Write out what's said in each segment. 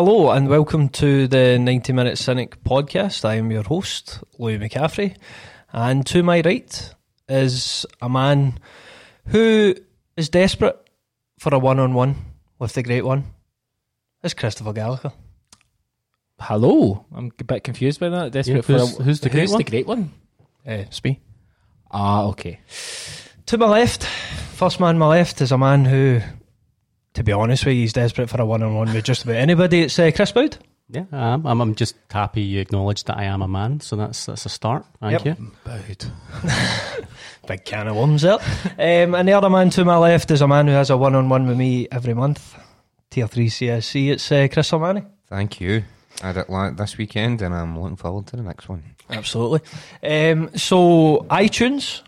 Hello and welcome to the 90 Minute Cynic podcast. I am your host, Louis McCaffrey, and to my right is a man who is desperate for a one on one with the great one. It's Christopher Gallagher. Hello, I'm a bit confused by that. Desperate Yeah, for who's- a, who's the great who's one? the great one? Uh, Spee. Ah, okay. To my left, first man on my left is a man who, to be honest with you, he's desperate for a one on one with just about anybody. It's uh, Chris Boud. Yeah, I am. I'm, I'm just happy you acknowledged that I am a man, so that's that's a start. Thank Yep. you. Big can of worms there. um, and the other man to my left is a man who has a one on one with me every month. Tier 3 CSC. It's uh, Chris Sermanni. Thank you. I had it like this weekend, and I'm looking forward to the next one. Absolutely. Um, so, iTunes,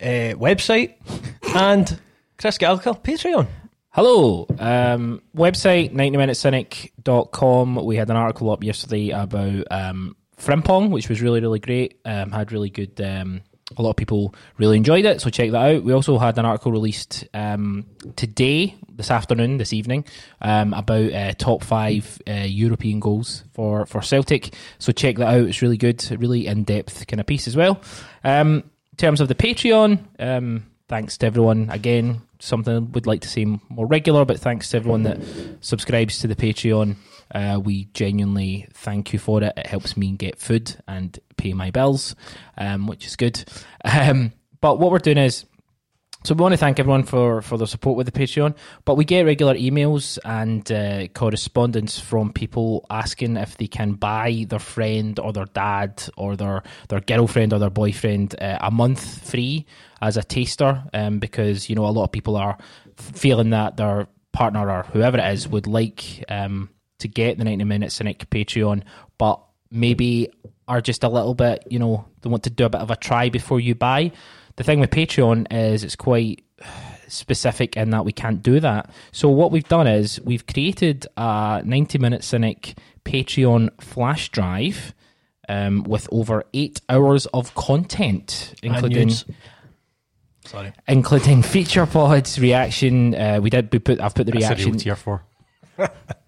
uh, website, and Chris Gallagher, Patreon. Hello. Um, website 90minutecynic.com. We had an article up yesterday about um, Frimpong, which was really, really great. Um, had really good. Um, a lot of people really enjoyed it, so check that out. We also had an article released um, today, this afternoon, this evening, um, about uh, top five uh, European goals for, for Celtic. So check that out. It's really good, really in depth kind of piece as well. Um, in terms of the Patreon, um, thanks to everyone again. Something we'd like to see more regular, but thanks to everyone that subscribes to the Patreon. Uh, we genuinely thank you for it. It helps me get food and pay my bills, um, which is good. Um, but what we're doing is so we want to thank everyone for, for their support with the Patreon, but we get regular emails and uh, correspondence from people asking if they can buy their friend or their dad or their, their girlfriend or their boyfriend uh, a month free as a taster um, because, you know, a lot of people are feeling that their partner or whoever it is would like um, to get the 90 Minute Cynic Patreon, but maybe are just a little bit, you know, they want to do a bit of a try before you buy. The thing with Patreon is it's quite specific in that we can't do that. So what we've done is we've created a 90 Minute Cynic Patreon flash drive um, with over eight hours of content, including. Sorry. including feature pods, reaction. Uh, we did we put I've put the That's reaction real tier four.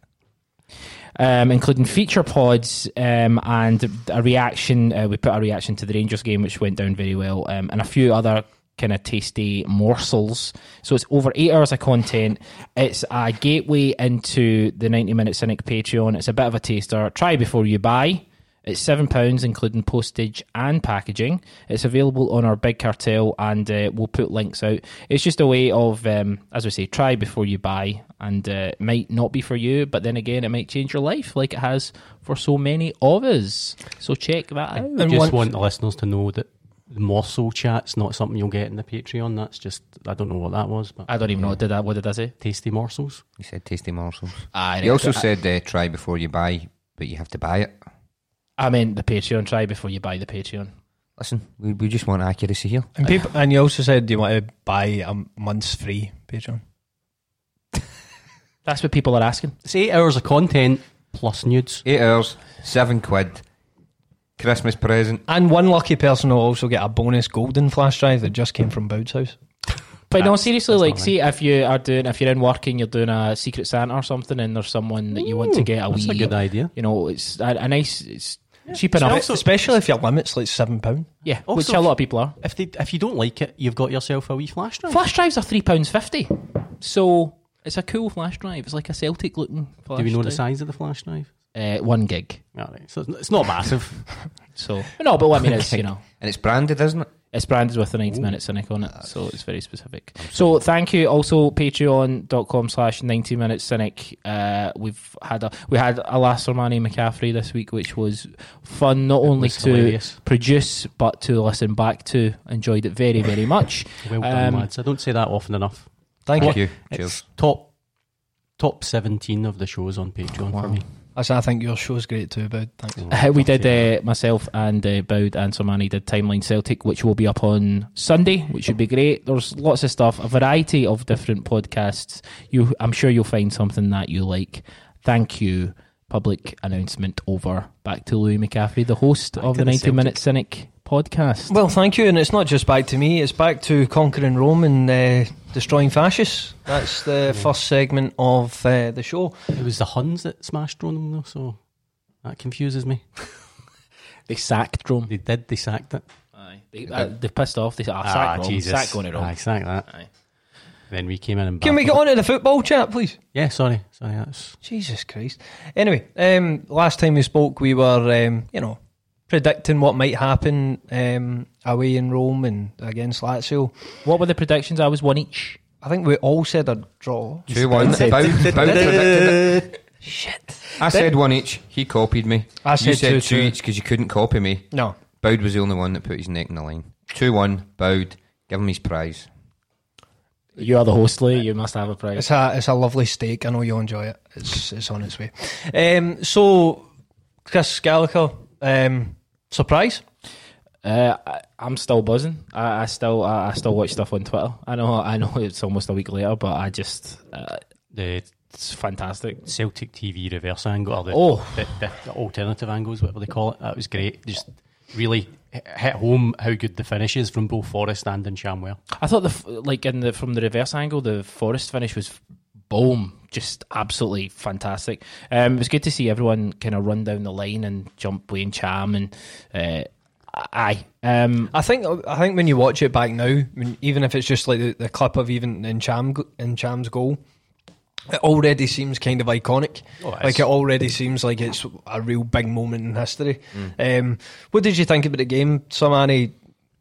um, including feature pods um, and a reaction. Uh, we put a reaction to the Rangers game, which went down very well, um, and a few other kind of tasty morsels. So it's over eight hours of content. It's a gateway into the 90 Minute Cynic Patreon. It's a bit of a taster. Try before you buy. It's seven pounds, including postage and packaging. It's available on our big cartel, and uh, we'll put links out. It's just a way of, um, as we say, try before you buy, and uh, it might not be for you, but then again, it might change your life, like it has for so many of us. So check that out. I just one- want the listeners to know that the morsel chat's not something you'll get in the Patreon. That's just I don't know what that was, but I don't even know what did that. What did I say? tasty morsels. You said tasty morsels. I, You also said uh, try before you buy, but you have to buy it. I meant the Patreon. Try before you buy the Patreon. Listen, we, we just want accuracy here. And, people, and you also said you want to buy a month's free Patreon. That's what people are asking. It's eight hours of content plus nudes. Eight hours, seven quid, Christmas present. And one lucky person will also get a bonus golden flash drive that just came from Boud's house. But no, seriously, like, see if you are doing, if you're in work and you're doing a Secret Santa or something, and there's someone that you want to get a That's wee, a good idea. you know, it's a, a nice, it's cheap enough. Espe- Especially if your limit's like £7. yeah, Also- which a lot of people are. If they if you don't like it, you've got yourself a wee flash drive. Flash drives are three pounds fifty, so it's a cool flash drive. It's like a Celtic looking. Flash Do we know the size of the flash drive? Uh, one gig. All right, so it's not- it's not massive. So no, but what I mean is, you know, And it's branded, isn't it? It's branded with the 90 minute cynic on it, so it's very specific. So thank you. Also, patreon.com slash 90 minute cynic. Uh, we've had a we had Alas Armani McCaffrey this week, which was fun not only was to hilarious. produce but to listen back to. Enjoyed it very, very much. Well done, Um, lads. I don't say that often enough. Thank Thank you. It's Cheers. top top seventeen of the shows on Patreon for me. That's, I think your show's great too, Boud. Thanks. Uh, we did uh, myself and uh, Boud and Sermanni did Timeline Celtic, which will be up on Sunday, which should be great. There's lots of stuff, a variety of different podcasts. You, I'm sure you'll find something that you like. Thank you. Public announcement over. Back to Louis McCaffrey, the host Back of the the 90 Minute Cynic podcast. Well, thank you, and it's not just back to me; it's back to conquering Rome and uh, Destroying Fascists. That's the first segment of uh, the show. It was the Huns that smashed Rome, though, so that confuses me. They sacked Rome. They did, they sacked it. Aye. They, uh, they pissed off. They said, ah, sack Rome. Sack going to Rome. Aye, sack that. Aye. Then we came in and Can we get on to the football chat, please? Yeah, sorry, sorry. That's Jesus Christ. Anyway, um, last time we spoke, we were, um, you know, predicting what might happen um, away in Rome and against Lazio. What were the predictions? I was one each. I think we all said a draw. 2 1. Boud, said- Boud predicted it. Shit. I said one each. He copied me. I you said said two, two two. each because you couldn't copy me. No. Boud was the only one that put his neck in the line. 2 1. Boud. Give him his prize. You are the host, Lee. You must have a prize. It's a it's a lovely steak. I know you'll enjoy it. It's it's on its way. Um, so, Chris Gallagher, um, surprise? Uh, I, I'm still buzzing. I, I still, I, I still watch stuff on Twitter. I know, I know, it's almost a week later, but I just, uh, the it's fantastic. Celtic TV reverse angle, or the, Oh. the, the, the alternative angles, whatever they call it. That was great. Just really hit hit home how good the finish is from both Forrest and in Shamwell. I thought the like in the from the reverse angle, the Forrest finish was boom, just absolutely fantastic. Um, it was good to see everyone kind of run down the line and jump Wayne Cham and uh, aye. Um, I think I think when you watch it back now, I mean, even if it's just like the, the clip of even Ntcham in Cham's goal, it already seems kind of iconic. Oh, it like it already seems like it's a real big moment in history. Um, what did you think about the game, Sermanni?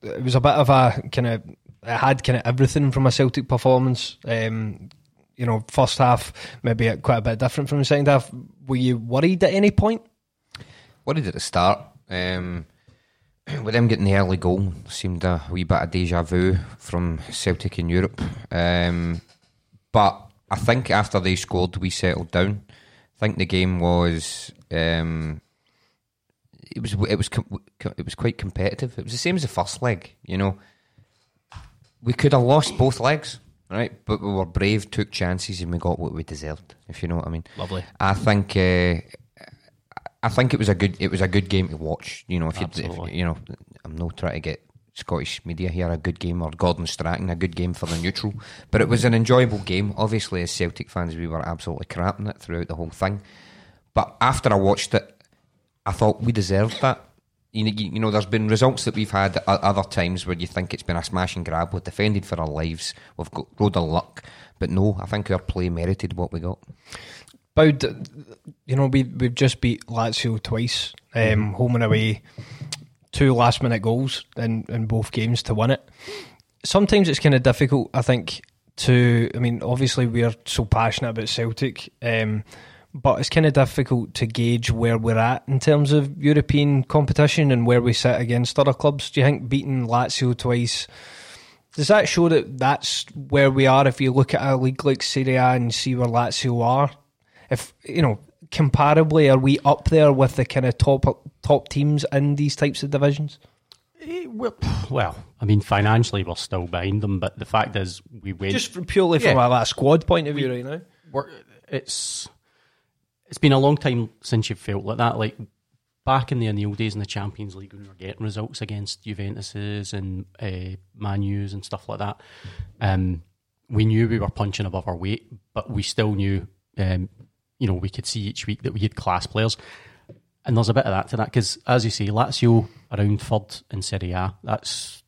It was a bit of a kind of it had kind of everything from a Celtic performance. Um, you know, first half maybe quite a bit different from the second half. Were you worried at any point? Worried at the start. Um, with them getting the early goal, seemed a wee bit of deja vu from Celtic in Europe. Um, but I think after they scored, we settled down. I think the game was. Um, it was it was it was quite competitive. It was the same as the first leg, you know. We could have lost both legs, right? But we were brave, took chances, and we got what we deserved. If you know what I mean. lovely. I think uh, I think it was a good it was a good game to watch. You know, if you if, you know, I'm not trying to get Scottish media here a good game or Gordon Strachan a good game for the neutral, but it was an enjoyable game. Obviously, as Celtic fans, we were absolutely crapping it throughout the whole thing. But after I watched it, I thought we deserved that. You know, you you know, there's been results that we've had at other times where you think it's been a smash and grab. We've defended for our lives. We've got road of luck, but no, I think our play merited what we got. Boud, you know, we we've just beat Lazio twice, um, home and away, two last minute goals in, in both games to win it. Sometimes it's kind of difficult, I think, to. I mean, obviously we're so passionate about Celtic, um, but it's kind of difficult to gauge where we're at in terms of European competition and where we sit against other clubs. Do you think beating Lazio twice? Does that show that that's where we are if you look at a league like Serie A and see where Lazio are? If you know, comparably, are we up there with the kind of top top teams in these types of divisions? Eh, Well, I mean, financially we're still behind them, but the fact is we went. Just purely from Yeah. a, squad point of view, right now. it's it's been a long time since you've felt like that. Like back in the O'Neill days in the Champions League, when we were getting results against Juventus's and uh, Man U's and stuff like that, um, we knew we were punching above our weight, but we still knew, um, you know, we could see each week that we had class players. And there's a bit of that to that because, as you say, Lazio around third in Serie A. That's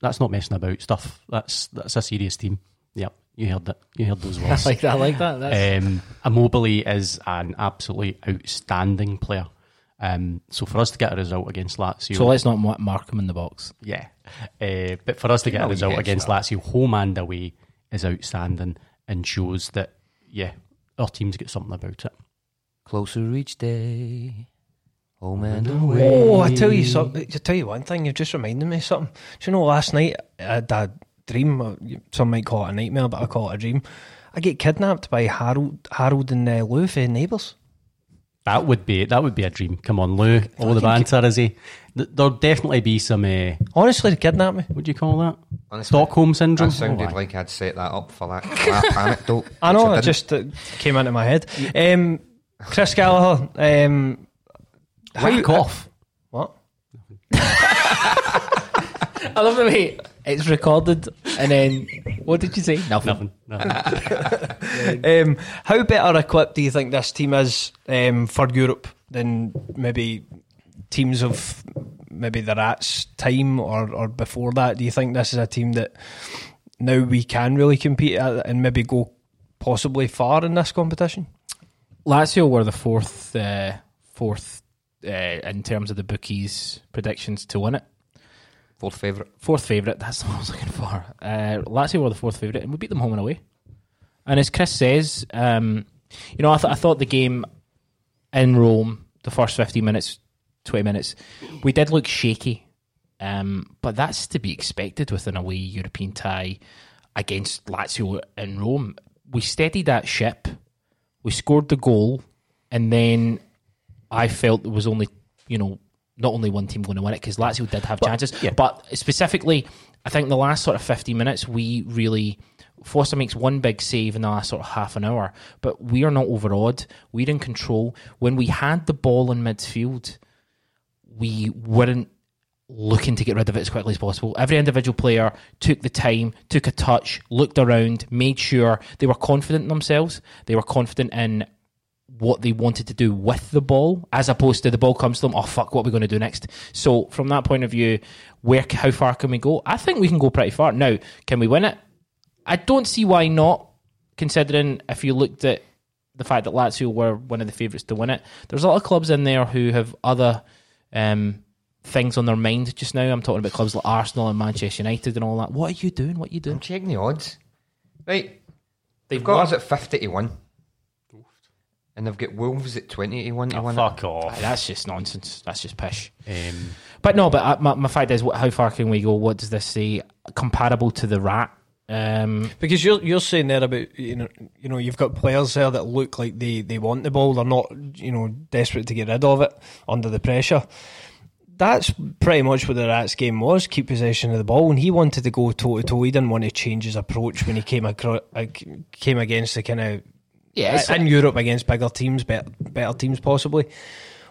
that's not messing about stuff. That's that's a serious team. Yep, you heard that. You heard those words. I words. like that. I like that. That's, Um, Immobile is an absolutely outstanding player. Um, so for us to get a result against Lazio, so let's not mark him in the box. yeah, uh, but for us to get No, a result against no. Lazio, home and away, is outstanding and shows that yeah, our team's got something about it. Closer each day. Home and away. Oh, I tell you something. I tell you one thing. You've just reminded me of something. Do you know last night I had a dream? uh, Some might call it a nightmare, but I call it a dream. I get kidnapped by Harold, Harold and uh, Lou for neighbours. That would be that would be a dream. Come on, Lou, all the banter is he? There'll definitely be some. Uh, Honestly, they kidnapped me. what do you call that? Honestly, Stockholm syndrome. That sounded Oh, like I'd set that up for that, that anecdote. I know, which it just uh, came into my head. Um, Chris Gallagher, um, Whack off. what? I love the way it's recorded, and then what did you say? Nothing. Nothing. nothing. Um, how better equipped do you think this team is um, for Europe than maybe teams of maybe the Rats time or, or before that? Do you think this is a team that now we can really compete at and maybe go possibly far in this competition? Lazio were the fourth, uh, fourth uh, in terms of the bookies' predictions to win it. Fourth favourite. Fourth favourite. That's what I was looking for. Uh, Lazio were the fourth favourite, and we beat them home and away. And as Chris says, um, you know, I, th- I thought the game in Rome, the first fifteen minutes, twenty minutes, we did look shaky. Um, but that's to be expected with an away European tie against Lazio in Rome. We steadied that ship. We scored the goal, and then I felt there was only, you know, not only one team going to win it because Lazio did have chances, but specifically, I think the last sort of 50 minutes, we really. Forster makes one big save in the last sort of half an hour, but we are not overawed. We're in control. When we had the ball in midfield, we weren't looking to get rid of it as quickly as possible. Every individual player took the time, took a touch, looked around, made sure they were confident in themselves. They were confident in what they wanted to do with the ball, as opposed to the ball comes to them. Oh fuck, what are we going to do next? So from that point of view, where how far can we go? I think we can go pretty far. Now, can we win it? I don't see why not. Considering if you looked at the fact that Lazio were one of the favourites to win it, there's a lot of clubs in there who have other um, things on their mind just now. I'm talking about clubs like Arsenal and Manchester United and all that. What are you doing? What are you doing? I'm checking the odds. Right, They've they've got us at 50 to 1. And they've got Wolves at 20 to 1 to Oh, win. it. fuck off. That's just nonsense. That's just pish. Um, But no, but uh, my, my fact is, how far can we go? What does this say? Comparable to the rat? Um, Because you're you're saying there about you know you know you've got players there that look like they, they want the ball. They're not you know desperate to get rid of it under the pressure. That's pretty much what the Rats game was: keep possession of the ball. And he wanted to go toe to toe. He didn't want to change his approach when he came across, came against the kind of yeah, it's, in Europe against bigger teams, better, better teams possibly.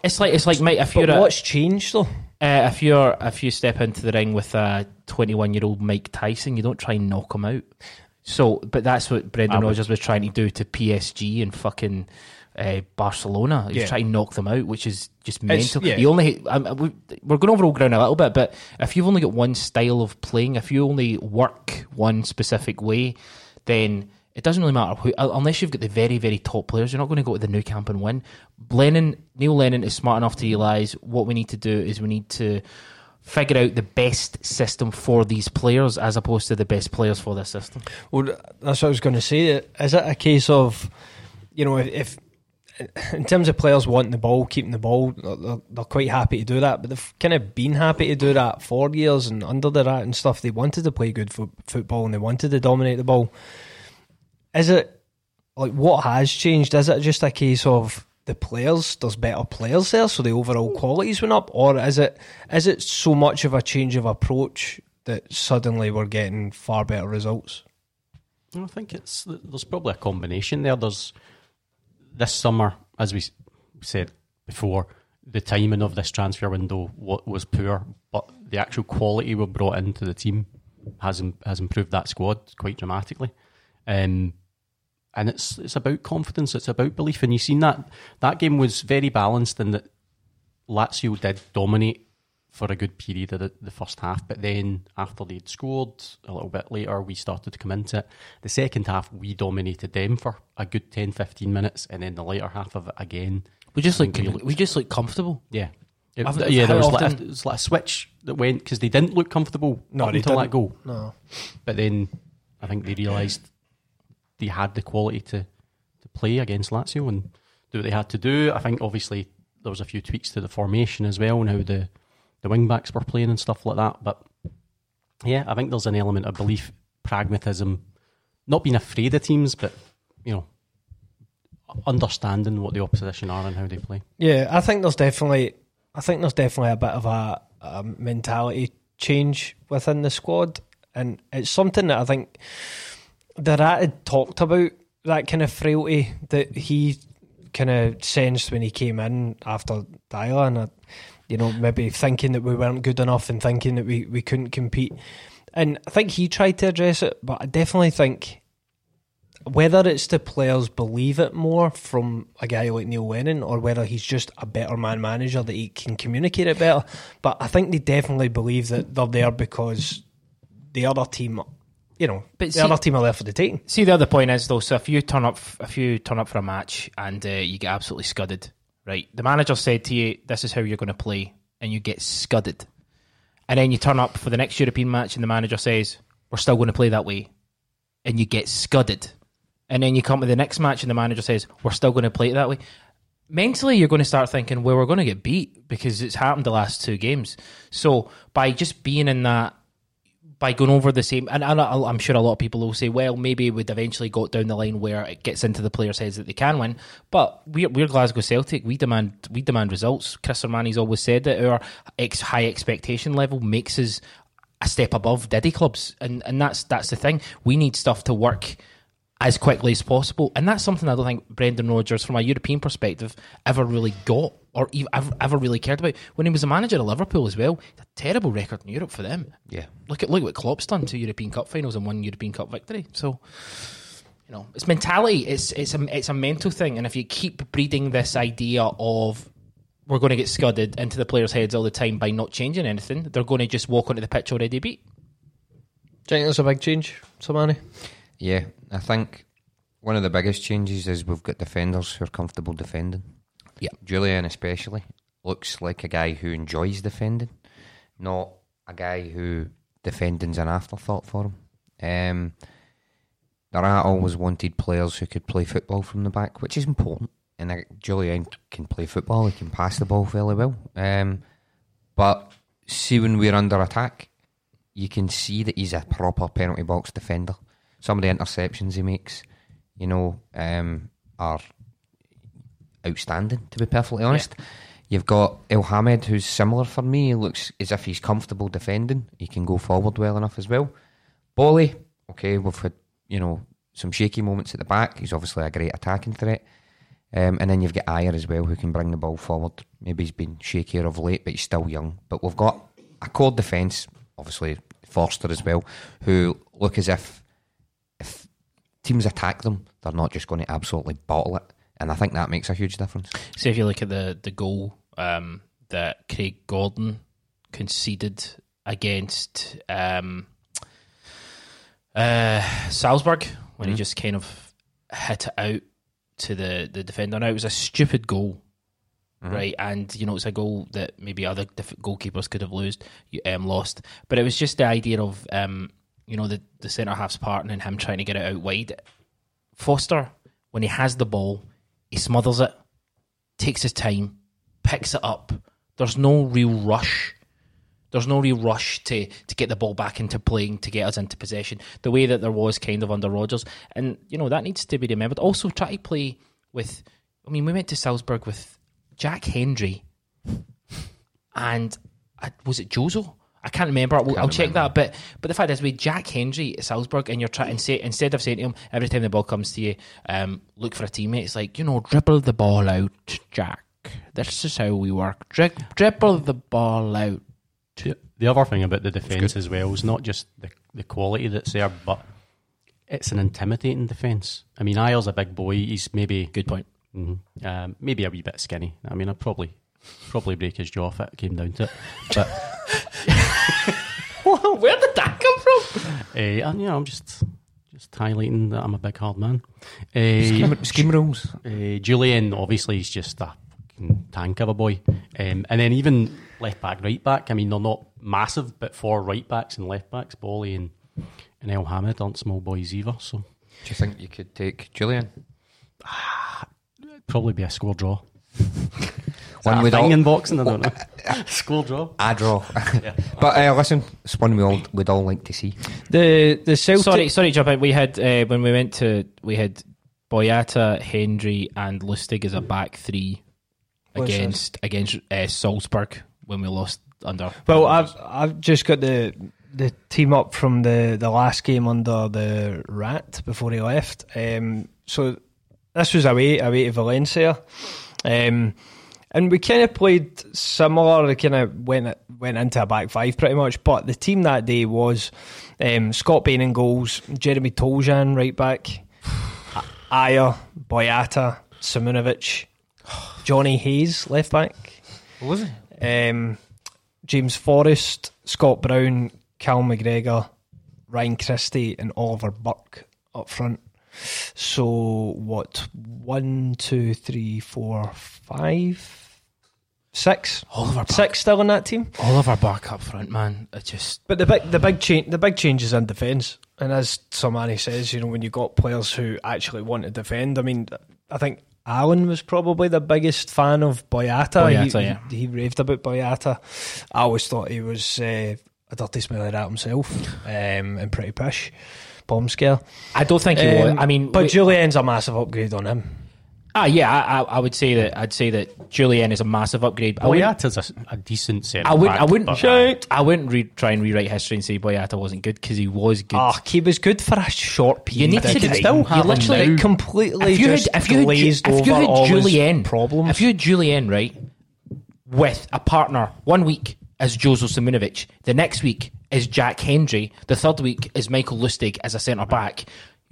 it's like it's like mate, if But you're a, what's changed though? uh, if you're if you step into the ring with a 21 year old Mike Tyson, you don't try and knock him out. So, but that's what Brendan Rodgers was trying to do to PSG and fucking uh, Barcelona. He's Yeah. trying to knock them out, which is just It's- mental. yeah. You only um, we, we're going over all ground a little bit, but if you've only got one style of playing, if you only work one specific way, then it doesn't really matter who, uh, unless you've got the very, very top players. You're not going to go to the Nou Camp and win. Lennon, Neil Lennon is smart enough to realise what we need to do is we need to figure out the best system for these players as opposed to the best players for this system. Well, that's what I was going to say. Is it a case of, you know, if in terms of players wanting the ball, keeping the ball, they're, they're quite happy to do that, but they've kind of been happy to do that for years and under the rat and stuff. They wanted to play good fo- football and they wanted to dominate the ball. Is it like what has changed? Is it just a case of the players? There's better players there, so the overall qualities went up, or is it is it so much of a change of approach that suddenly we're getting far better results? I think it's there's probably a combination there. There's this summer, as we said before, the timing of this transfer window wa- was poor, but the actual quality we brought into the team has has improved that squad quite dramatically. Um, and it's it's about confidence, it's about belief, and you've seen that that game was very balanced in that Lazio did dominate for a good period of the, the first half, but then after they'd scored a little bit later, we started to come into it. The second half, we dominated them for a good 10 15 minutes, and then the later half of it again. We just I look we looked- we just look comfortable. Yeah. It- I've- yeah, there was, like a, there was like a switch that went because they didn't look comfortable No, up until that didn't. goal. No. But then I think they realised they had the quality to, to play against Lazio and do what they had to do. I think obviously there was a few tweaks to the formation as well and how the, the wing backs were playing and stuff like that. But yeah, I think there's an element of belief, pragmatism, not being afraid of teams, but you know, understanding what the opposition are and how they play. Yeah, I think there's definitely, I think there's definitely a bit of a, a mentality change within the squad, and it's something that I think the Rat had talked about that kind of frailty that he kind of sensed when he came in after Deila, and uh, you know maybe thinking that we weren't good enough and thinking that we, we couldn't compete. And I think he tried to address it, but I definitely think whether it's the players believe it more from a guy like Neil Lennon or whether he's just a better man manager that he can communicate it better. But I think they definitely believe that they're there because the other team, you know, But the see- other team are there for the taking. See, the other point is though, so if you turn up, if you turn up for a match and uh, you get absolutely scudded, right? The manager said to you, "This is how you're going to play," and you get scudded, and then you turn up for the next European match, and the manager says, "We're still going to play that way," and you get scudded, and then you come to the next match, and the manager says, "We're still going to play it that way." Mentally, you're going to start thinking, "Well, we're going to get beat because it's happened the last two games." So by just being in that by going over the same, and, and I'm sure a lot of people will say, well, maybe we'd eventually got down the line where it gets into the players' heads that they can win. But we're, we're Glasgow Celtic. We demand we demand results. Chris Sermanni's always said that our ex, high expectation level makes us a step above Diddy clubs, and and that's that's the thing. We need stuff to work as quickly as possible, and that's something I don't think Brendan Rodgers, from a European perspective, ever really got or even, ever, ever really cared about. When he was a manager of Liverpool as well, a terrible record in Europe for them. Yeah. Look at look what Klopp's done: two European Cup finals and one European Cup victory. So, you know, it's mentality. It's it's a it's a mental thing, and if you keep breeding this idea of we're going to get scudded into the players' heads all the time by not changing anything, they're going to just walk onto the pitch already beat. Do you think that's a big change, Sermanni? Yeah, I think one of the biggest changes is we've got defenders who are comfortable defending. Yeah. Jullien especially looks like a guy who enjoys defending, not a guy who defending's an afterthought for him. Um, there are always wanted players who could play football from the back, which is important. And uh, Jullien can play football; he can pass the ball fairly well. Um, but see, when we're under attack, you can see that he's a proper penalty box defender. Some of the interceptions he makes, you know, um, are outstanding. To be perfectly honest, you've got Elhamed, who's similar for me. He looks as if he's comfortable defending. He can go forward well enough as well. Bolly, okay, we've had you know some shaky moments at the back. He's obviously a great attacking threat. Um, and then you've got Ajer as well, who can bring the ball forward. Maybe he's been shakier of late, but he's still young. But we've got a core defence, obviously Forster as well, who look as if teams attack them, they're not just going to absolutely bottle it. And I think that makes a huge difference. So if you look at the the goal um, that Craig Gordon conceded against um, uh, Salzburg when he just kind of hit it out to the the defender. Now it was a stupid goal. Right, and you know it's a goal that maybe other diff- goalkeepers could have lost, um, lost. But it was just the idea of um, you know the the centre half's partner and him trying to get it out wide. Forster, when he has the ball, he smothers it, takes his time, picks it up. There's no real rush. There's no real rush to, to get the ball back into playing to get us into possession the way that there was kind of under Rodgers. And, you know, that needs to be remembered. Also, try to play with, I mean, we went to Salzburg with Jack Hendry and uh, was it Jozo? I can't remember. I'll, I'll check that. But but the fact is, with Jack Hendry at Salzburg, and you're trying say instead of saying to him every time the ball comes to you, um, look for a teammate. It's like you know, dribble the ball out, Jack. This is how we work. Dri- dribble the ball out. The, the other thing about the defence as well is not just the, the quality that's there, but it's an intimidating defence. I mean, Ajer's a big boy. He's maybe Good point. mhm, um, maybe a wee bit skinny. I mean, I'd probably probably break his jaw if it came down to it. But Where did that come from? uh, and, you know, I'm just just highlighting that I'm a big hard man. Uh, Scheme, scheme rules. Uh, Jullien, obviously, he's just a fucking tank of a boy. Um, and then even left back, right back. I mean, they're not massive, but for right backs and left backs, Bolly and, and Elhamed aren't small boys either. So Do you think you could take Jullien? probably be a score draw. One One we'd thing all- in boxing, I don't know. score draw. I draw. but uh, listen, it's one we all we'd all like to see. The the Celtic. Sorry, sorry, to jump in. We had uh, when we went to we had Boyata, Hendry, and Lustig as a back three What's this? against against uh, Salzburg when we lost under. Well, I've I've just got the the team up from the, the last game under the Rat before he left. Um, so this was away away to Valencia, um, and we kind of played similar. Kind of went went into a back five pretty much. But the team that day was um, Scott Bain in goals, Jeremy Toljan right back, Ajer, Boyata, Simunovic, Johnny Hayes left back, What was it? um, James Forrest, Scott Brown, Cal McGregor, Ryan Christie, and Oliver Burke up front. So what? One, two, three, four, five, six. Oliver Burke. Six still in that team. All Oliver Burke up front, man. It just But the big, the big change, the big change is in defence. And as Sermanni says, you know, when you got players who actually want to defend, I mean, I think Alan was probably the biggest fan of Boyata. Boyata, he, yeah. he, he raved about Boyata. I always thought he was uh, a dirty smelly rat himself, um, and pretty pish, bomb scare. I don't think he was. Um, I mean, but we- Jullien's a massive upgrade on him. Ah, yeah, I, I, I would say that. I'd say that Jullien is a massive upgrade. I wouldn't, Boyata's a, a decent set. I wouldn't. I wouldn't. But, I wouldn't re- try and rewrite history and say Boyata wasn't good because he was good. Ah, he was good for a short You period. need of to time. do- still you have him literally now. completely if you had, just if you had, Ju- glazed if you over had all his Jullien, problems. if you had Jullien right with a partner one week as Jozo Simunovic, the next week is Jack Hendry, the third week is Michael Lustig as a centre back.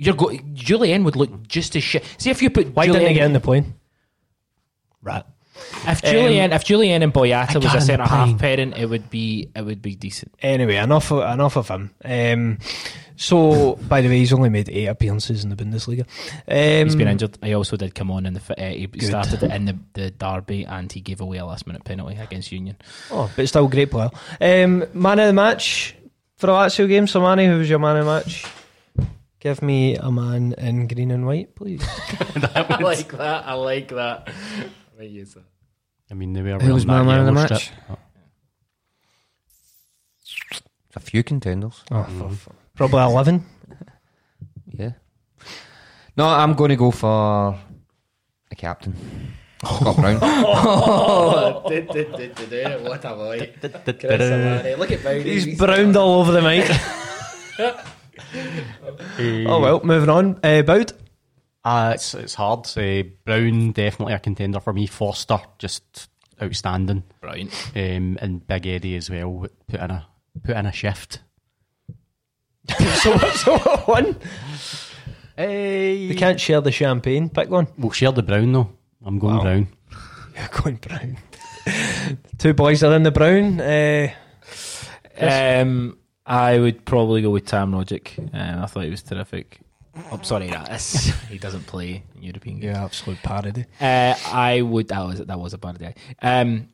You're go- Jullien would look just as shit. See if you put Why Jullien, didn't he get in the plane? Right. if Jullien if Jullien and Boyata was a in the centre half plane. pairing, it would be it would be decent. Anyway, enough of, enough of him. Um, so, by the way, he's only made eight appearances in the Bundesliga. Um, He's been injured. He also did come on in the fi- uh, he Good. started in the, the derby and he gave away a last minute penalty against Union. Oh, but still a great player. Um, man of the match for the Lazio game. So, Manny, who was your man of the match? Give me a man in green and white, please. I like that. I like that. I mean, they were Who was wearing my that man of the yellow match? strip. Oh. A few contenders. Oh, for- mm. for- probably eleven. Yeah. No, I'm going to go for the captain, Scott Brown. Oh, what a boy. Look at He's browned all over the mic. Oh well, moving on. Uh, Boud. Uh, it's it's hard. Uh, Brown definitely a contender for me. Forster just outstanding, Brilliant. um, and Big Eddie as well. Put in a put in a shift. so, so what one? Hey, We can't share the champagne. Pick one. we'll share the Brown though. I'm going Wow. Brown. You're going brown. Two boys are in the brown. Uh, Um, I would probably go with Tam Rogic. Um, I thought he was terrific. I'm sorry, that is, he doesn't play in European games. yeah, absolute parody. Uh, I would. That was that was a bad day. Um,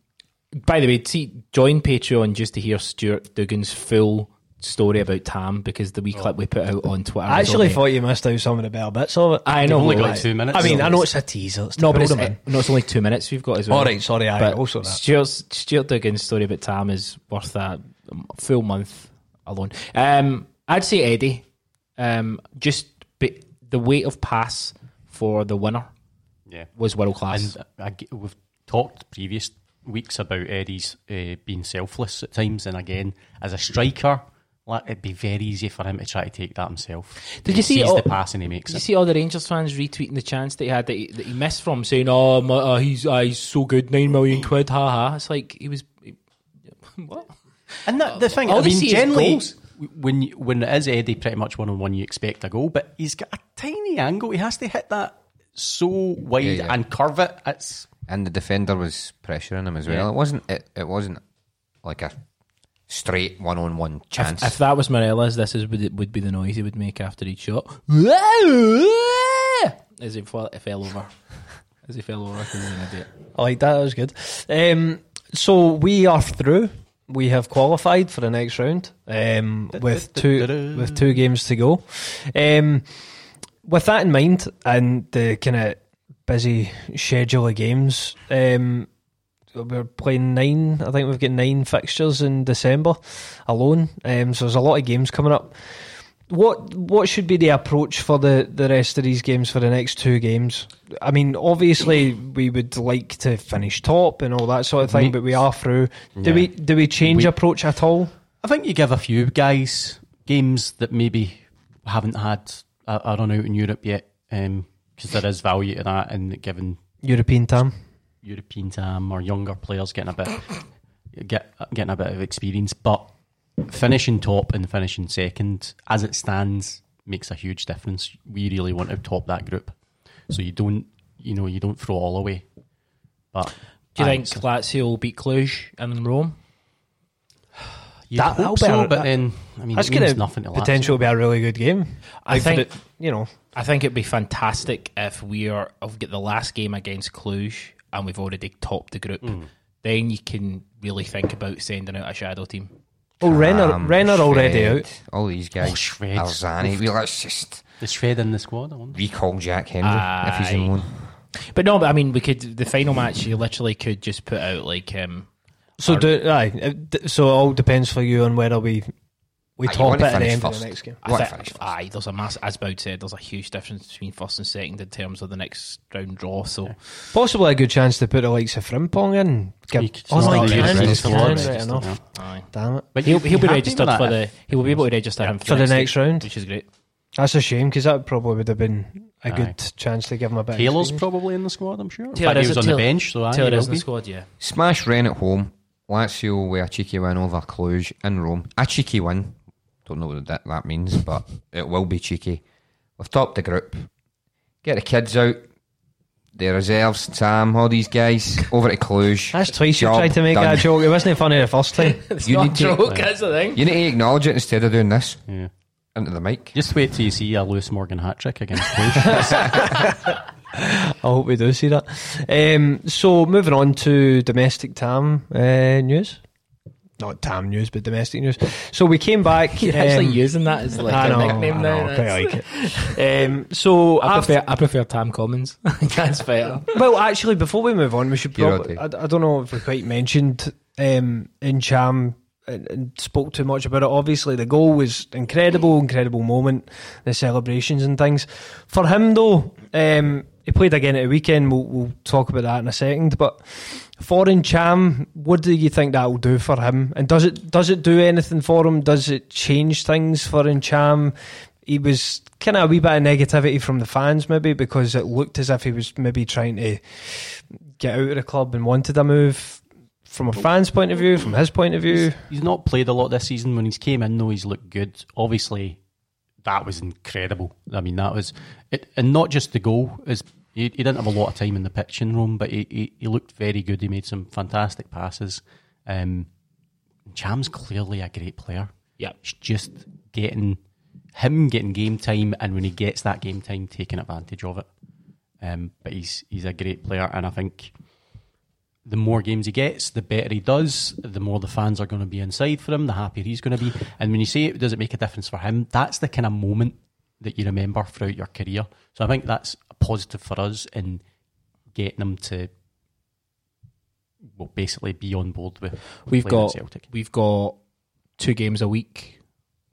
by the way, see, join Patreon just to hear Stuart Dugan's full story about Tam because the wee clip we put out on Twitter. I actually only- thought you missed out some of the better bits of it. I know. only got like two minutes. I mean, so I know it's a teaser. It's No, but it's, them in. no, it's only two minutes we've got as well. All right, sorry, I also that. Stuart's, Stuart Dugan's story about Tam is worth a full month alone. Um, I'd say Eddie. Um, just be, the weight of pass for the winner Yeah, was world class. and I g we've talked previous weeks about Eddie's uh, being selfless at times, and again, as a striker, like, it'd be very easy for him to try to take that himself. Did you see all- the pass and he makes Did you see all the Rangers fans retweeting the chance that he had that he, that he missed from saying, "Oh, my, uh, he's uh, he's so good, nine million quid, ha ha." It's like he was. what? And that, the thing, All I mean, generally, goals. when you, when it is Eddie, pretty much one on one, you expect a goal, but he's got a tiny angle. He has to hit that so wide Yeah, yeah. and curve it. It's and the defender was pressuring him as well. Yeah. It wasn't. It, it wasn't like a straight one-on-one chance. If, if that was Morelos, this is would, would be the noise he would make after each shot. As he fell, fell over. As he fell over, 'cause he's an idiot. I like that. That was good. Um, so we are through. We have qualified for the next round um, with two with two games to go. Um, with that in mind, and the kind of busy schedule of games, um, we're playing nine. I think we've got nine fixtures in December alone. Um, so there's a lot of games coming up. What what should be the approach for the, the rest of these games for the next two games? I mean, obviously we would like to finish top and all that sort of thing, mm. but we are through. Do Yeah. we do we change We- approach at all? I think you give a few guys games that maybe haven't had a, a run out in Europe yet, um, because there is value to that, and giving European time. European time or younger players getting a bit get getting a bit of experience. But finishing top and finishing second, as it stands, makes a huge difference. We really want to top that group, so you don't you know you don't throw all away. But Do you aye, think so- Lazio will beat Cluj and Rome? you'd that- that'll hope be so, a- but then I mean, That's it means going to nothing to potential be a really good game. I Like, think- the- you know I think it'd be fantastic if we are if we get the last game against Cluj and we've already topped the group. Mm. Then you can really think about sending out a shadow team. Oh, Renner, Um, Renner already out. All these guys. Oh, Shred. Alzani. Well, let's just the shred in the squad. I wonder. recall Jack Hendry if he's in Aye. loan. But no, but I mean, we could the final match. You literally could just put out like um, So do aye. uh, So it all depends for you on whether we we Aye, you top it wanna at the finish end of the next game. I What think- first? aye, there's a mass as Boud said, there's a huge difference between first and second in terms of the next round draw. So Possibly a good chance to put the likes of Frimpong in. Give, You could oh, no, start he ready can, for can, squad, right enough. yeah. aye. Damn it. But He'll, he'll be registered for the. He will be able to register him for, For the next round. which is great. That's a shame because that probably would have been a Aye. good chance to give him a bit. of Taylor's experience. probably in the squad, I'm sure. Taylor fact, he is- was on the bench, so aye, Taylor he is will in the be. squad, yeah. Smash Rennes at home. Lazio with a cheeky win over Cluj in Rome. A cheeky win. Don't know what that, that means, but it will be cheeky. We've topped the group. Get the kids out. The reserves, Sam, all these guys over to Cluj. That's twice you Job tried to make done. that joke. It wasn't funny the first time. It's You not need to- a joke, that's the thing. You need to acknowledge it instead of doing this Yeah. into the mic. Just wait till you see a Lewis Morgan hat trick against Cluj. I hope we do see that. Um, so moving on to domestic Tam uh, news. Not Tam news, but domestic news. So we came back. You're actually um, using that as like I a know, nickname I now. know, I That's- quite like it. Um, so I after- prefer, I prefer Tam Commons. That's better. well, actually, before we move on, we should probably. I, I don't know if we quite mentioned um, Ntcham and, and spoke too much about it. Obviously, the goal was incredible, incredible moment, the celebrations and things. For him, though, um, he played again at the weekend. We'll, we'll talk about that in a second. But for Ntcham, what do you think that will do for him? And does it does it do anything for him? Does it change things for Cham? He was kind of a wee bit of negativity from the fans, maybe because it looked as if he was maybe trying to get out of the club and wanted a move. From a fan's point of view, from his point of view, he's not played a lot this season. When he's came in, though, he's looked good. Obviously, that was incredible. I mean, that was it, and not just the goal. Is he, he didn't have a lot of time in the pitching room, but he, he, he looked very good. He made some fantastic passes. Um, Cham's clearly a great player. Yeah. It's just getting him getting game time, and when he gets that game time, taking advantage of it. Um, but he's he's a great player, and I think the more games he gets, the better he does. The more the fans are going to be inside for him, the happier he's going to be. And when you say it does it make a difference for him, that's the kind of moment that you remember throughout your career. So I think that's positive for us in getting them to well basically be on board with We've got Celtic. we've got two games a week,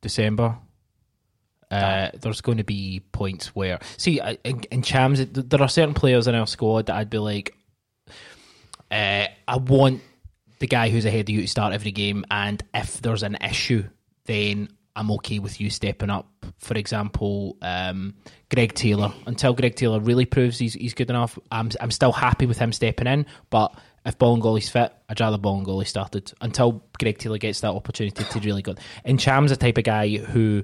December. Uh, there's going to be points where see in, in Chams, there are certain players in our squad that I'd be like, uh, I want the guy who's ahead of you to start every game, and if there's an issue, then I'm okay with you stepping up. For example, um, Greg Taylor. Until Greg Taylor really proves he's he's good enough, I'm I'm still happy with him stepping in. But if Bolingoli's fit, I'd rather Bolingoli started until Greg Taylor gets that opportunity to really go. And Cham's the type of guy who,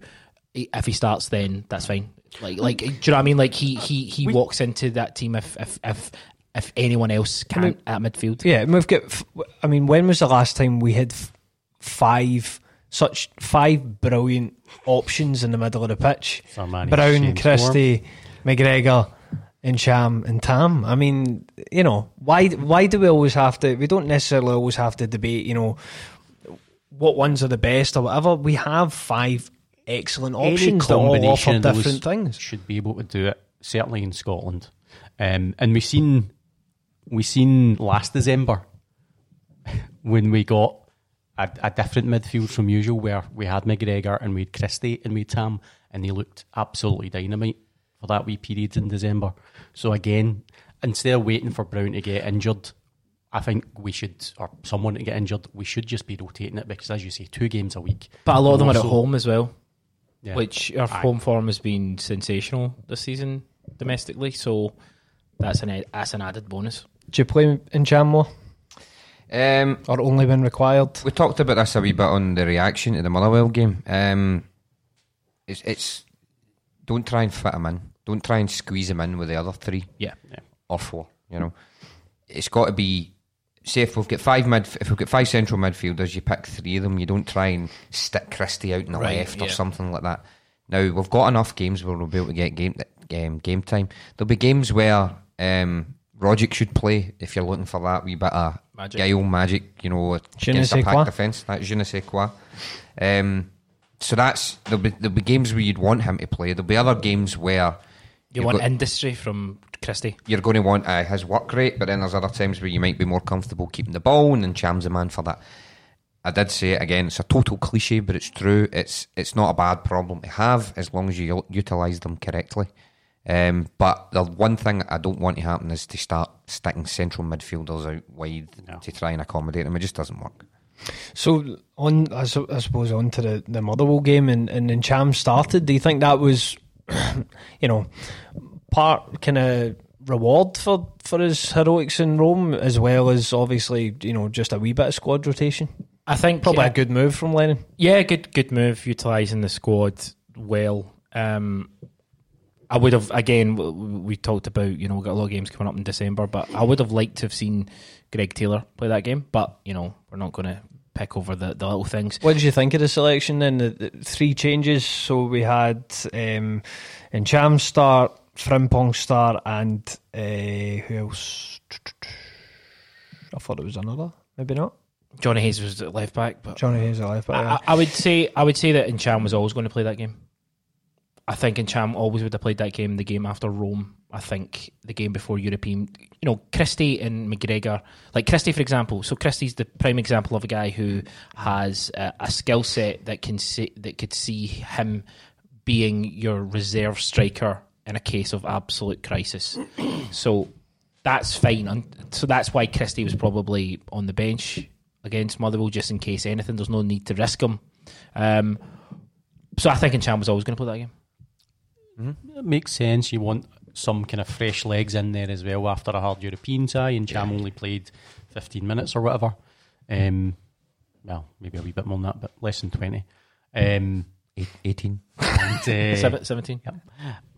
if he starts, then that's fine. Like like do you know what I mean? Like he he he walks into that team if if if. If anyone else can mean- at midfield, yeah, we've got. I mean, when was the last time we had five such five brilliant options in the middle of the pitch? Brown, Christie, McGregor, and Sham and Tam. I mean, you know, why why do we always have to? We don't necessarily always have to debate. You know, what ones are the best or whatever. We have five excellent options that all offer combination of those different things. should be able to do it. Certainly in Scotland, um, and we've seen we seen last December when we got a, a different midfield from usual, where we had McGregor and we had Christie and we had Tam, and they looked absolutely dynamite for that wee period in December. So again, instead of waiting for Brown to get injured. I think we should, or someone to get injured, we should just be rotating it because, as you say, two games a week. but a lot of them are at home as well. Yeah. which our Aye. home form has been sensational this season domestically. So that's an that's an added bonus. Do you play Ntcham more? Um, Or only when required? we talked about this a wee bit on the reaction to the Motherwell game. Um, it's, it's don't try and fit him in. Don't try and squeeze him in with the other three Yeah. or four. You know, it's got to be. Say if we've got five mid, if we've got five central midfielders, you pick three of them. You don't try and stick Christie out in the Right, left or yeah. something like that. Now we've got enough games where we'll be able to get game game, game time. There'll be games where um, Rogic should play if you're looking for that wee bit of Magic. guile magic. You know, Je against a sais pack defence. That je ne sais quoi. Um, so that's there'll be there'll be games where you'd want him to play. There'll be other games where You want got- industry from Christie. you're going to want uh, his work rate, but then there's other times where you might be more comfortable keeping the ball, and then Cham's the man for that. I did say it again. It's a total cliche, but it's true. It's it's not a bad problem to have as long as you utilise them correctly. Um, but the one thing I don't want to happen is to start sticking central midfielders out wide No. to try and accommodate them. It just doesn't work. So on, I, su- I suppose, on to the, the Motherwell game and, and then Cham started. Do you think that was, you know, part kind of reward for, for his heroics in Rome as well as obviously, you know, just a wee bit of squad rotation? I think Probably uh, a good move from Lennon. Yeah, good good move utilising the squad well. Um, I would have again. We talked about you know we've got a lot of games coming up in December, but I would have liked to have seen Greg Taylor play that game. But you know we're not going to pick over the, the little things. What did you think of the selection then? The, the three changes. So we had um, Ntcham start, Frimpong start, and uh, who else? I thought it was another. Maybe not. Johnny Hayes was at left back, but Johnny Hayes at left back. I, yeah. I- I would say I would say that Ntcham was always going to play that game. I think in Ntcham always would have played that game. The game after Rome, I think the game before European. You know, Christie and McGregor, like Christie for example. So Christie's the prime example of a guy who has a, a skill set that can see, that could see him being your reserve striker in a case of absolute crisis. so that's fine. So that's why Christie was probably on the bench against Motherwell just in case anything. There's no need to risk him. Um, so I think Ntcham was always going to play that game. It makes sense. You want some kind of fresh legs in there as well after a hard European tie, and Cham only played 15 minutes or whatever. Um, well, maybe a wee bit more than that, but less than 20. Um, 18. and, uh, 17. Yep.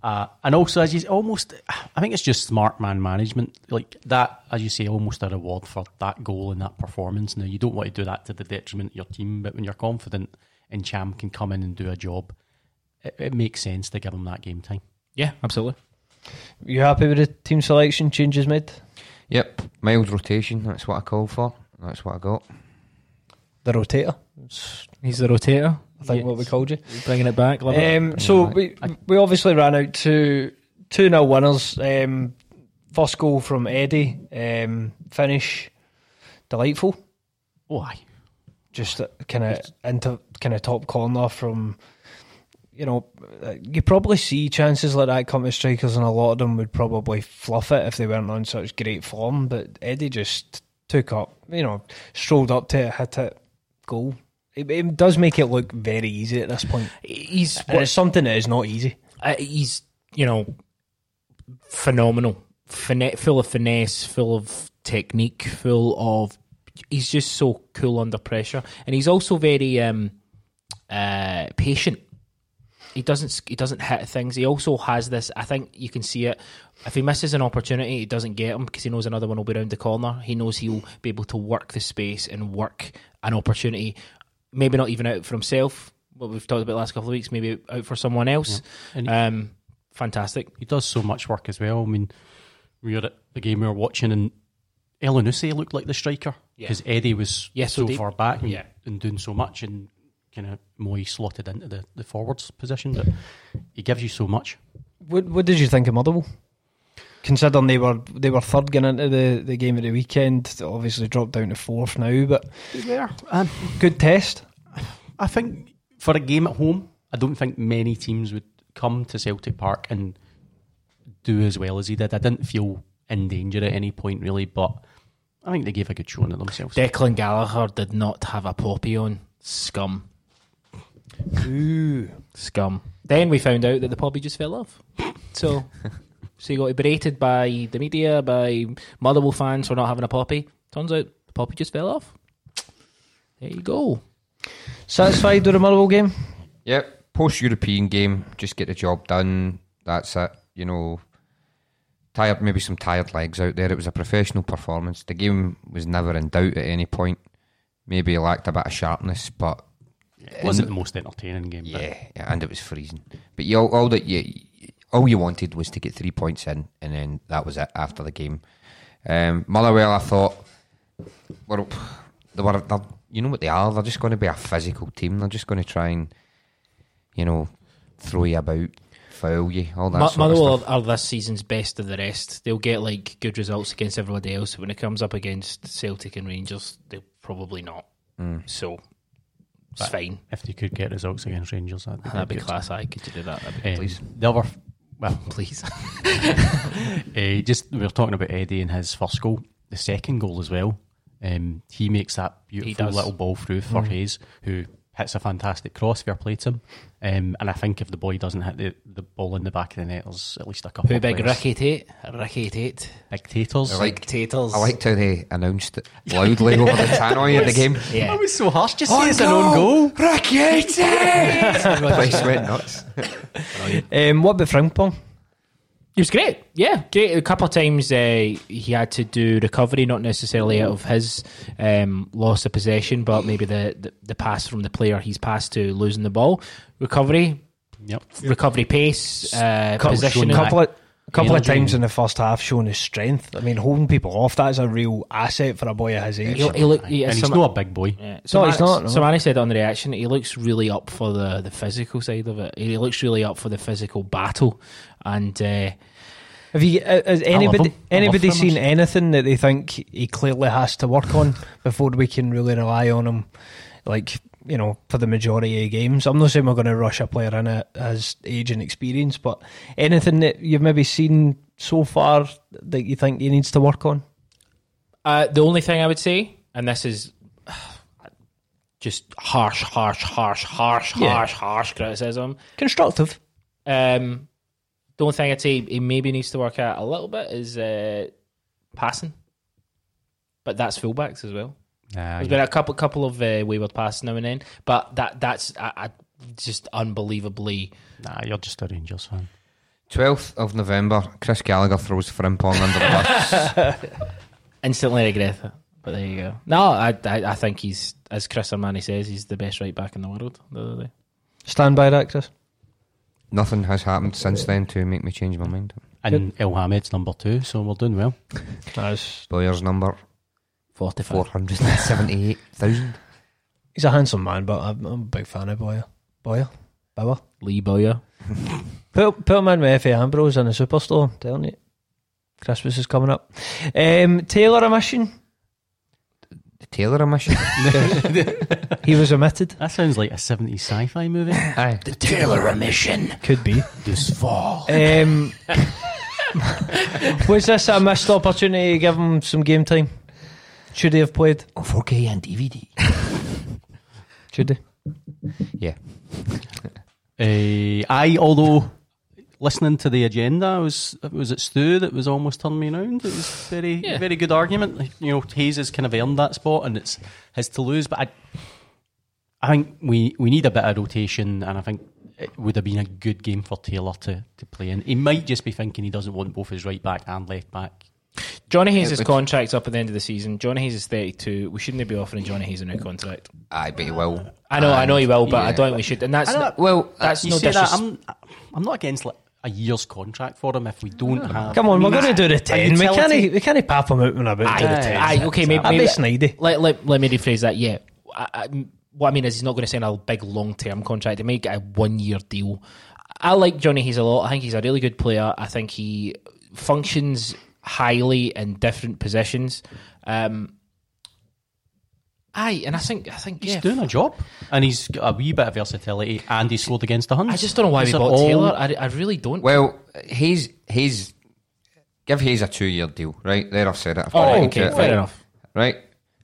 Uh, and also, as you almost, I think it's just smart man management. Like that, as you say, almost a reward for that goal and that performance. Now, you don't want to do that to the detriment of your team, but when you're confident and Cham can come in and do a job, it, it makes sense to give him that game time. Yeah, absolutely. You happy with the team selection changes made? Yep, mild rotation. That's what I called for. That's what I got. The rotator, He's the rotator. I think what we called you. Bringing it back. Love it. Um, so we we obviously ran out to two nil winners. Um, first goal from Eddie. Um, finish delightful. Why? Just kind of into kind of top corner from. You know, you probably see chances like that come to strikers, and a lot of them would probably fluff it if they weren't on such great form. But Eddie just took up, you know, strolled up to it, hit it, goal. It, it does make it look very easy at this point. he's And it's something that is not easy. uh, he's you know phenomenal, Fine- full of finesse, full of technique, full of. He's just so cool under pressure, and he's also very um, uh, patient. He doesn't he doesn't hit things. He also has this. I think you can see it. If he misses an opportunity, he doesn't get him because he knows another one will be around the corner. He knows he'll be able to work the space and work an opportunity. Maybe not even out for himself. What we've talked about the last couple of weeks. Maybe out for someone else. And Um, fantastic. he does so much work as well. I mean, we were at the game we were watching, and Elyounoussi looked like the striker Yeah. because Eddie was Yeah, so so far back and, Yeah. and doing so much, and kind of Moy slotted into the, the forwards position. But he gives you so much. What What did you think of Motherwell? Considering they were they were third going into the, the game of the weekend, obviously dropped down to fourth now, but Um, good test. I think for a game at home, I don't think many teams would come to Celtic Park and do as well as he did. I didn't feel in danger at any point really, but I think they gave a good showing of themselves. Declan Gallagher did not have a poppy on. Scum. Ooh, Scum. Then we found out that the poppy just fell off. So, So he got berated by the media, by Motherwell fans for not having a poppy. Turns out the poppy just fell off. There you go. Satisfied with the Motherwell game? Yep, post European game, just get the job done. That's it. You know, tired, maybe some tired legs out there. It was a professional performance. The game was never in doubt at any point. Maybe it lacked a bit of sharpness, but It wasn't the most entertaining game. yeah, yeah, and it was freezing. But you, all, all that you, all you wanted was to get three points in, and then that was it after the game. Um, Motherwell, I thought, well, they were, you know what they are. They're just going to be a physical team. They're just going to try and, you know, throw you about, foul you, all that Mo- sort of Motherwell stuff. are, are this season's best of the rest. They'll get like good results against everybody else. When it comes up against Celtic and Rangers, they'll probably not. Mm. So it's fine. if they could get results against Rangers, that'd be, That'd be class. I could you do that? That'd be Um, Please. The other, well, please. uh, just we were talking about Eddie and his first goal, the second goal as well. Um, he makes that beautiful little ball through for Hayes, who hits a fantastic cross. Fair play to him. Um, and I think if the boy doesn't hit the, the ball in the back of the net, there's at least a couple. Who of big players. Ricky Tait? Ricky Tait. dictators. I like, Dictators. I liked how they announced it loudly over the tannoy at the game. Yeah. That was so harsh. Just say it's an own goal. Place went nuts. Um, what about Frimpong? He was great. Yeah, great. A couple of times uh, he had to do recovery, not necessarily out of his um, loss of possession, but maybe the, the, the pass from the player he's passed to losing the ball. Recovery, Yep. recovery pace, uh, Couple, positioning. couple of, couple of times in the first half showing his strength. I mean, holding people off, that's a real asset for a boy of his age. He, he look, he, and he's some- not a big boy. Yeah. No, he's not, no. Somebody said on the reaction, he looks really up for the, the physical side of it. He looks really up for the physical battle, and uh, Have you uh, has anybody him. I love anybody him. seen anything that they think he clearly has to work on before we can really rely on him? Like you know, for the majority of games. I'm not saying we're going to rush a player in at his age and experience, but anything that you've maybe seen so far that you think he needs to work on? Uh, the only thing I would say, and this is just harsh, harsh, harsh, harsh, Yeah. harsh, harsh criticism. Constructive. Um, the only thing I'd say he maybe needs to work out a little bit is uh, passing, but that's fullbacks as well. Nah, There's been a couple couple of uh, wayward passes now and then, but that that's I, I, just unbelievably. nah, you're just a Rangers fan. 12th of November, Chris Gallagher throws Frimpong under the bus. Instantly regret it. But there you go. No, I, I I think he's as Chris Sermanni says, he's the best right back in the world. The other day. Stand by that, Chris. Nothing has happened since then to make me change my mind. And Elhamed's number two, so we're doing well. That's, Boyer's number Forty five. 478,000. he's a handsome man, but I'm, I'm a big fan of Boyer. Boyer? Bauer? Lee Boyer. Put, put him in with Efe Ambrose in the superstore, I'm telling you. Christmas is coming up. Um, Taylor a The Taylor omission. He was omitted. That sounds like a 70s sci fi movie. Aye. The Taylor omission. Could be. this fall. Um, was this a missed opportunity to give him some game time? Should he have played? On 4K and DVD. Should he? Yeah. Uh, I, although listening to the agenda, was was it Stu that was almost turning me around? It was very Yeah. very good argument. You know, Hayes has kind of earned that spot, and it's his to lose. But I, I think we we need a bit of rotation, and I think it would have been a good game for Taylor to to play in. He might just be thinking he doesn't want both his right back and left back. Johnny Hayes' It would- contract's up at the end of the season. Johnny Hayes is 32. We shouldn't be offering Johnny Hayes a new contract. Aye, but he will. I know, I know he will, but I don't think we should. And that's I don't- Well, that's you no say that disres- I'm I'm not against like a year's contract for him if we don't have. Come on, I we're going to do the a 10. We can't, we can't pap him out when about do the 10. aye, okay, maybe, I'd maybe snidey. let, let, let me rephrase that. Yeah, I, I, what I mean is he's not going to sign a big long term contract. He might get a one year deal. I like Johnny Hayes a lot. I think he's a really good player. I think he functions highly in different positions. Um, aye, and I think I think He's yeah, doing a job, and he's got a wee bit of versatility, and he scored against the Huns. I just don't know why These we bought all- Taylor. I, I really don't. Well, Hayes, Hayes, give Hayes a two-year deal, right? There, I've said it. I've put oh, it okay, it, fair right? enough. Right.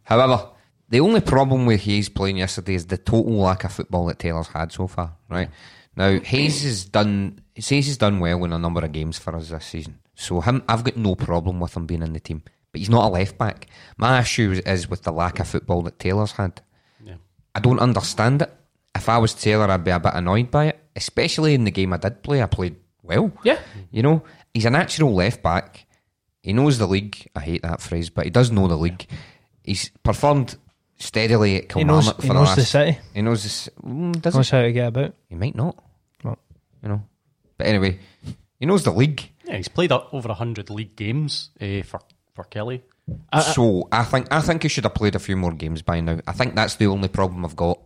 However, the only problem with Hayes playing yesterday is the total lack of football that Taylor's had so far. Right now, Hayes has done. he says he's done well in a number of games for us this season. So him, I've got no problem with him being in the team. But he's not a left back. My issue is with the lack of football that Taylor's had. Yeah. I don't understand it. If I was Taylor, I'd be a bit annoyed by it. Especially in the game I did play, I played well. Yeah. You know, he's a natural left back. He knows the league. I hate that phrase, but he does know the league. He's performed steadily at He knows, Kilmarnock he for knows the the last. city. He knows this. Mm, does he? Knows how to get about. He might not. Well. you know. But anyway, he knows the league. Yeah, he's played over hundred league games uh, for for Kelly. Uh, so I think I think he should have played a few more games by now. I think that's the only problem I've got,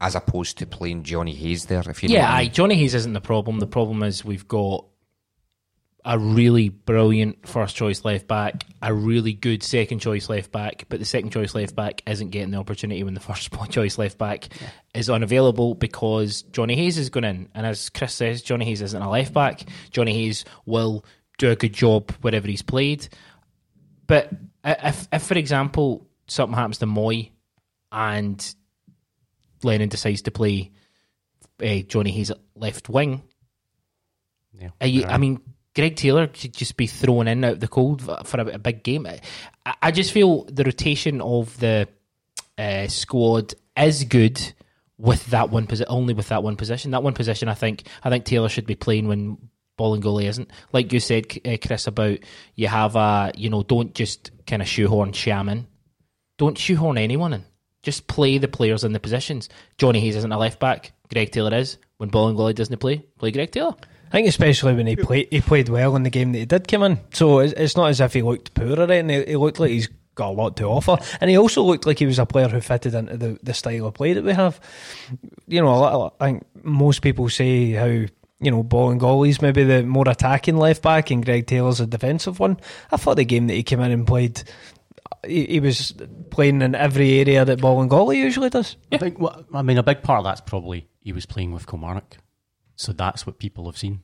as opposed to playing Johnny Hayes there. If you know Yeah, what I mean. Johnny Hayes isn't the problem. The problem is we've got a really brilliant first choice left back, a really good second choice left back, but the second choice left back isn't getting the opportunity when the first choice left back is unavailable because Johnny Hayes is going in. And as Chris says, Johnny Hayes isn't a left back. Johnny Hayes will do a good job wherever he's played. But if, if for example, something happens to Moy and Lennon decides to play uh, Johnny Hayes at left wing, Yeah, you, I mean, Greg Taylor should just be thrown in out of the cold for for a, a big game. I, I just feel the rotation of the uh, squad is good with that one position, only with that one position. That one position, I think, I think Taylor should be playing when Bolingoli isn't. Like you said, uh, Chris, about you have a, you know, don't just kind of shoehorn Sham in. Don't shoehorn anyone in. Just play the players in the positions. Johnny Hayes isn't a left back. Greg Taylor is. When Bolingoli doesn't play, play Greg Taylor. I think especially when he played, he played well in the game that he did come in. So it's, not as if he looked poor or anything. He looked like he's got a lot to offer, and he also looked like he was a player who fitted into the, the style of play that we have. You know, I think most people say how you know Bolingoli's maybe the more attacking left back, and Greg Taylor's a defensive one. I thought the game that he came in and played. He, he was playing in every area that Bolingoli usually does. I think. Well, I mean, a big part of that's probably he was playing with Kilmarnock, so that's what people have seen.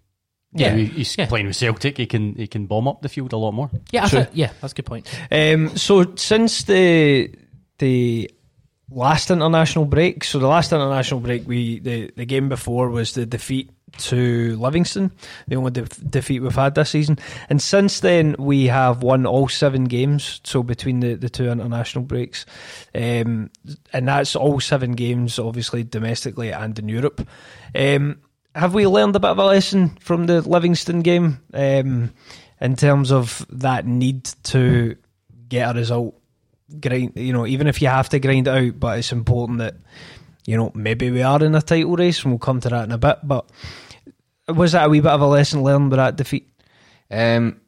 Yeah. Now he's Yeah. playing with Celtic. He can he can bomb up the field a lot more. Yeah, I True. thi- yeah, that's a good point. Um, so since the the last international break, so the last international break, we the, the game before was the defeat to Livingston, the only def- defeat we've had this season, and since then we have won all seven games. So between the, the two international breaks, um, and that's all seven games, obviously domestically and in Europe. Um, have we learned a bit of a lesson from the Livingston game um, in terms of that need to get a result? Grind, you know, even if you have to grind it out, but it's important that you know maybe we are in a title race, and we'll come to that in a bit. But was that a wee bit of a lesson learned with that defeat? Um,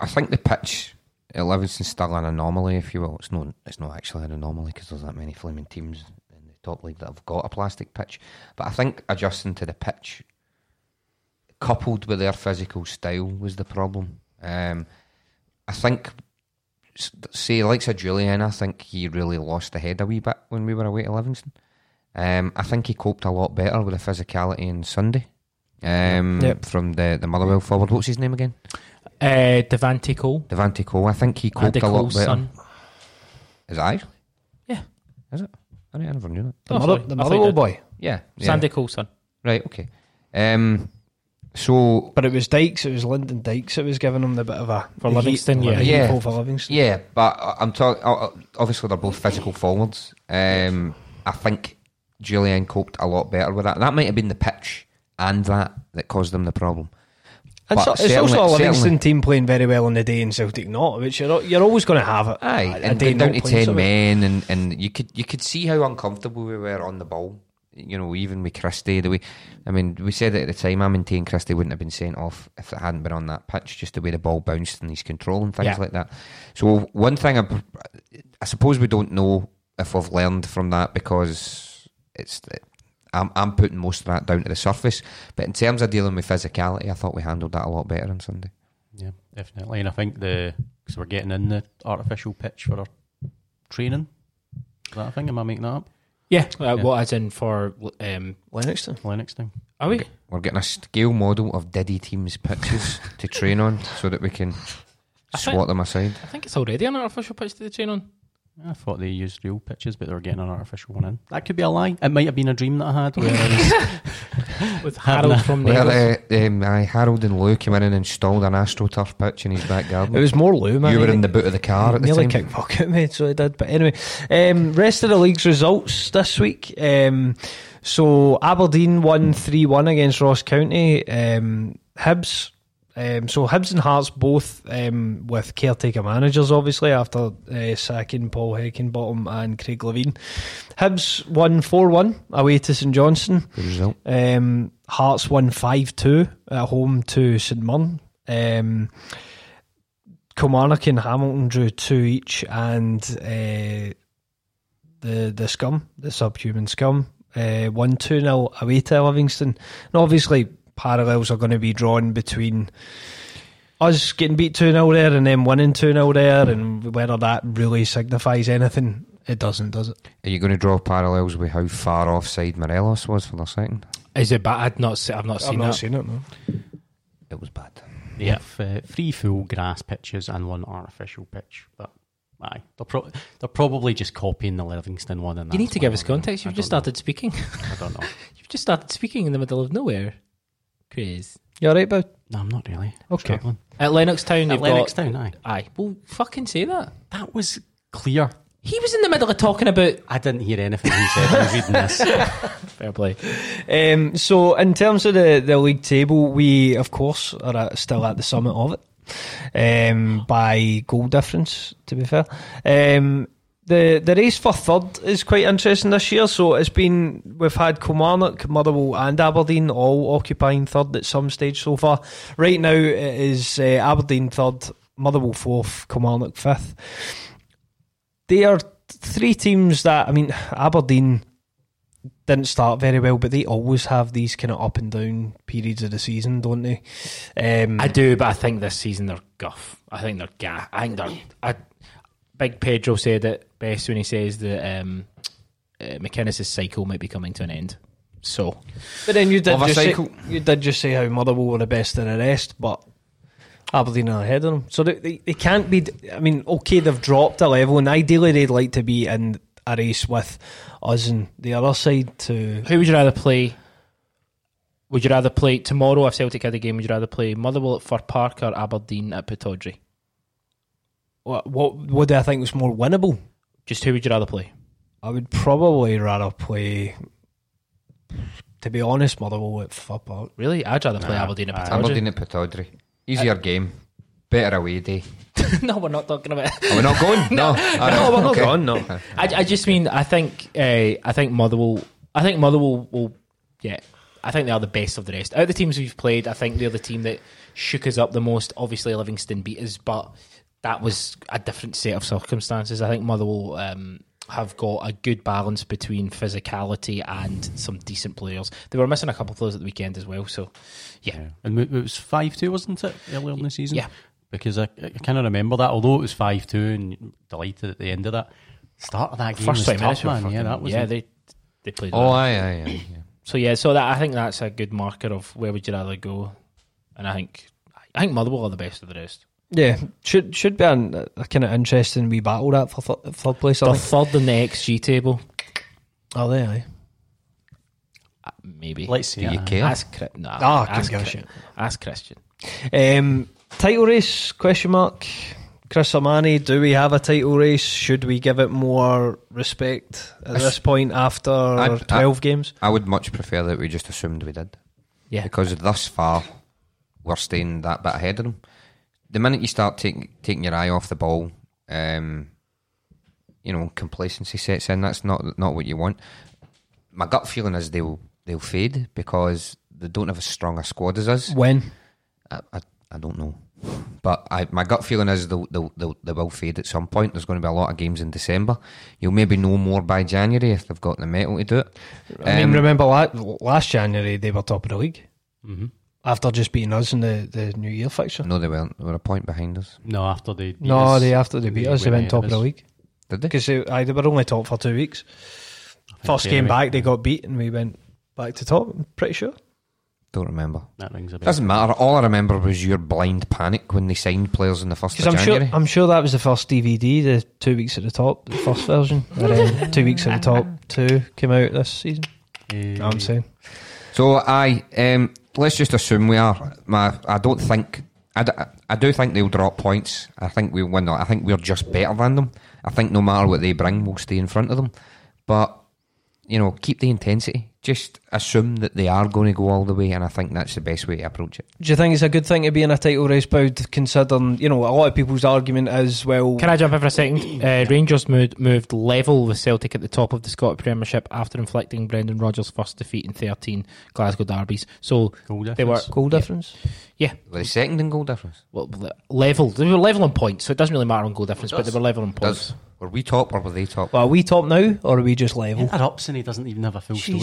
I- think the pitch at Livingston's still an anomaly, if you will. It's not. It's not actually an anomaly because there's that many flaming teams in the top league that have got a plastic pitch. But I think adjusting to the pitch, coupled with their physical style, was the problem. Um, I think, say, like Sir Jullien, I think he really lost the head a wee bit when we were away to Livingston. Um, I think he coped a lot better with the physicality on Sunday. Um, Yep. From the, the Motherwell forward. What's his name again? Uh, Devante Cole, Devante Cole. I think he coped Andy a lot Cole's better. son. Is it actually? Yeah. Is it? I, didn't- I never knew that. The Oh, mother, the Motherwell you boy, Yeah. yeah. Sandy Cole's son. Right, okay. Um, so, but it was Dykes. It was Lyndon Dykes. that was giving him the bit of a For the Livingston, heat, yeah. Yeah. for Livingston. yeah, but I- I'm talking, obviously they're both physical forwards. Um, I think Jullien coped a lot better with that. That might have been the pitch and that that caused them the problem. And But so, it's also a Livingston team playing very well on the day and Celtic not, which you're you're always going to have it. Aye, a- a and day down to ten men, and, and you could you could see how uncomfortable we were on the ball. You know, even with Christie, the way I mean, we said it at the time. I maintain Christie wouldn't have been sent off if it hadn't been on that pitch, just the way the ball bounced and his control and things Yeah. like that. So one thing, I, I suppose we don't know if we've learned from that because it's. I'm, I'm putting most of that down to the surface, but in terms of dealing with physicality, I thought we handled that a lot better on Sunday. Yeah, definitely. And I think the because we're getting in the artificial pitch for our training. Is that a thing? Am I making that up? Yeah, uh, Yeah. what as in for um, Livingston. Lennox thing. are we? We're getting a scale model of Diddy teams' pitches to train on so that we can I think- swat them aside. I think it's already an artificial pitch to the train on. I thought they used real pitches, but they were getting an artificial one in. That could be a lie. It might have been a dream that I had. Where I was, With Harold a- from Well, Nails. uh, um, aye, Harold and Lou came in and installed an AstroTurf pitch in his back garden. It was more Lou, man. you were in the boot of the car at the nearly time. kicked fuck out me, so he did. But anyway, um, rest of the league's results this week. Um, so Aberdeen won 3 1 against Ross County. Um, Hibs. Um, so Hibs and Hearts both um, with caretaker managers, obviously, after uh, sacking Paul Heckingbottom and Craig Levein. Hibs won 4 1 away to St Johnstone. Good result. Um, Hearts won 5 2 at home to St Mirren. Um, Kilmarnock and Hamilton drew two each, and uh, the the scum, the subhuman scum, uh, won 2 0 away to Livingston. And obviously, parallels are going to be drawn between us getting beat 2 0 there and then winning 2 0 there, and whether that really signifies anything, it doesn't, does it? Are you going to draw parallels with how far offside Morelos was for the second? Is it bad? I've not, se- I've not seen that. seen it, no. It was bad. they have uh, three full grass pitches and one artificial pitch. But aye, they're, pro- they're probably just copying the Livingston one. And You need to give us context. You've just know. started speaking. I don't know. You've just started speaking in the middle of nowhere. Chris. You alright, bud? No, I'm not really. Okay. Struggling. At Lennoxtown, At they've Lennox got. Town, aye. Aye. Well, fucking say that. That was clear. He was in the middle of talking about. I didn't hear anything he said. I was reading this. Fair play. Um, so, in terms of the, the league table, we of course are at, still at the summit of it um, by goal difference. To be fair, um, the the race for third is quite interesting this year. So it's been we've had Kilmarnock, Motherwell, and Aberdeen all occupying third at some stage so far. Right now, it is uh, Aberdeen third, Motherwell fourth, Kilmarnock fifth. They are three teams that I mean Aberdeen didn't start very well, but they always have these kind of up and down periods of the season, don't they? Um, I do, but I think this season they're guff. I think they're ga. I think they're. I, Big Pedro said it best when he says that um, uh, McInnes' cycle might be coming to an end. So but then you did just say, you did just say how Motherwell were the best of the rest, but Aberdeen are ahead of them, so they, they, they can't be. I mean, okay, they've dropped a level, and ideally they'd like to be in a race with us and the other side to. who would you rather play? Would you rather play tomorrow if Celtic had a game? Would you rather play Motherwell at Fir Park or Aberdeen at Pittodrie? What what what do I think was more winnable? Just who would you rather play? I would probably rather play. To be honest, Motherwell at Fir Park. Really, I'd rather play Nah, Aberdeen at aye. Pittodrie. Aberdeen at Pittodrie. Easier game. Better away day. no, we're not talking about. Are we not going? no. All right, No, we're not okay. gone. No. I, I just mean I think uh, I think Motherwell I think Motherwell will yeah I think they are the best of the rest out of the teams we've played. I think they're the team that shook us up the most. Obviously, Livingston beat us, but that was a different set of circumstances. I think Motherwell um, have got a good balance between physicality and some decent players. They were missing a couple of players at the weekend as well. So yeah, Yeah. And it was 5 2, wasn't it, earlier in the season? Yeah. Because I, I kind of remember that, although it was 5 2 and delighted at the end of that. Start of that game first was twenty tough, man. fucking, Yeah, that was yeah they they played. Oh, well. aye, aye, aye. yeah. So yeah, so that I think that's a good marker of where would you rather go, and I think I think Motherwell are the best of the rest. Yeah, should should be an, a kind of interesting wee battle that for th- third place. I They're think. third in the XG table, Are they? Aye. Uh, maybe. Let's see. Do you uh, care? ask Chri- nah, Ah, ask, couldn't give a Chri- shit. ask Christian. Um, title race? Question mark. Chris Sermanni, do we have a title race? Should we give it more respect at If- this point after I'd- twelve games? I would much prefer that we just assumed we did. Yeah, Because thus far, we're staying that bit ahead of them. The minute you start taking taking your eye off the ball, um, you know, complacency sets in. That's not not what you want. My gut feeling is they'll they'll fade because they don't have as strong a squad as us. When? I, I, I don't know. But I, my gut feeling is they'll, they'll, they'll, they will fade at some point. There's going to be a lot of games in December. You'll maybe know more by January if they've got the metal to do it. I mean, Um, remember la- last January they were top of the league mhm. After just beating us in the, the New Year fixture. No, they weren't. They were a point behind us. No, after they. beat No, us, they after they beat us, they went top of the us. league Did they? because they, aye, they were only top for two weeks. First game anyway. back, they got beat, and we went back to top. I'm pretty sure. Don't remember. That rings a bell. Doesn't matter. All I remember was your blind panic when they signed players in the first of Because I'm sure, I'm sure that was the first DVD, the two weeks at the top, the first version. And then two weeks at the top, two came out this season. You I'm saying? So I um, let's just assume we are. My, I don't think. I, do think they'll drop points. I think we win. I think we're just better than them. I think no matter what they bring, we'll stay in front of them. But you know, keep the intensity. Just assume that they are going to go all the way, and I think that's the best way to approach it. Do you think it's a good thing to be in a title race, bout considering, you know, a lot of people's argument as well, Can I jump in for a second? Uh, Rangers moved, moved level with Celtic at the top of the Scottish Premiership after inflicting Brendan Rodgers' first defeat in 13 Glasgow derbies. So Goal they were difference. goal difference? yeah, Were they second in goal difference? well, level. They were level on points, so it doesn't really matter on goal difference, but they were level on points. Were we top or were they top? Well, are we top now, or are we just level? Interrupts and he doesn't even have a full story.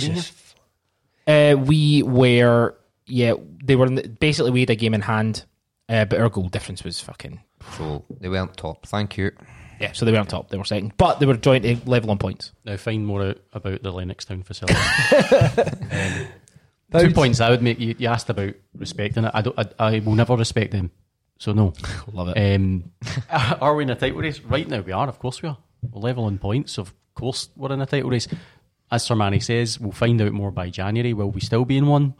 In Jesus. Uh, we were, yeah, they were in the, basically we had a game in hand, uh, but our goal difference was fucking So they weren't top. Thank you. yeah. So they weren't top, they were second, but they were jointly level on points. Now find more out about the Lennoxtown facility. Um, two points I would make. You, you asked about respecting it. I don't. I, I will never respect them. So no. Love it. Um, are we in a title race? Right now we are. Of course we are. We're level on points. Of course we're in a title race. As Sermanni says, we'll find out more by January. Will we still be in one?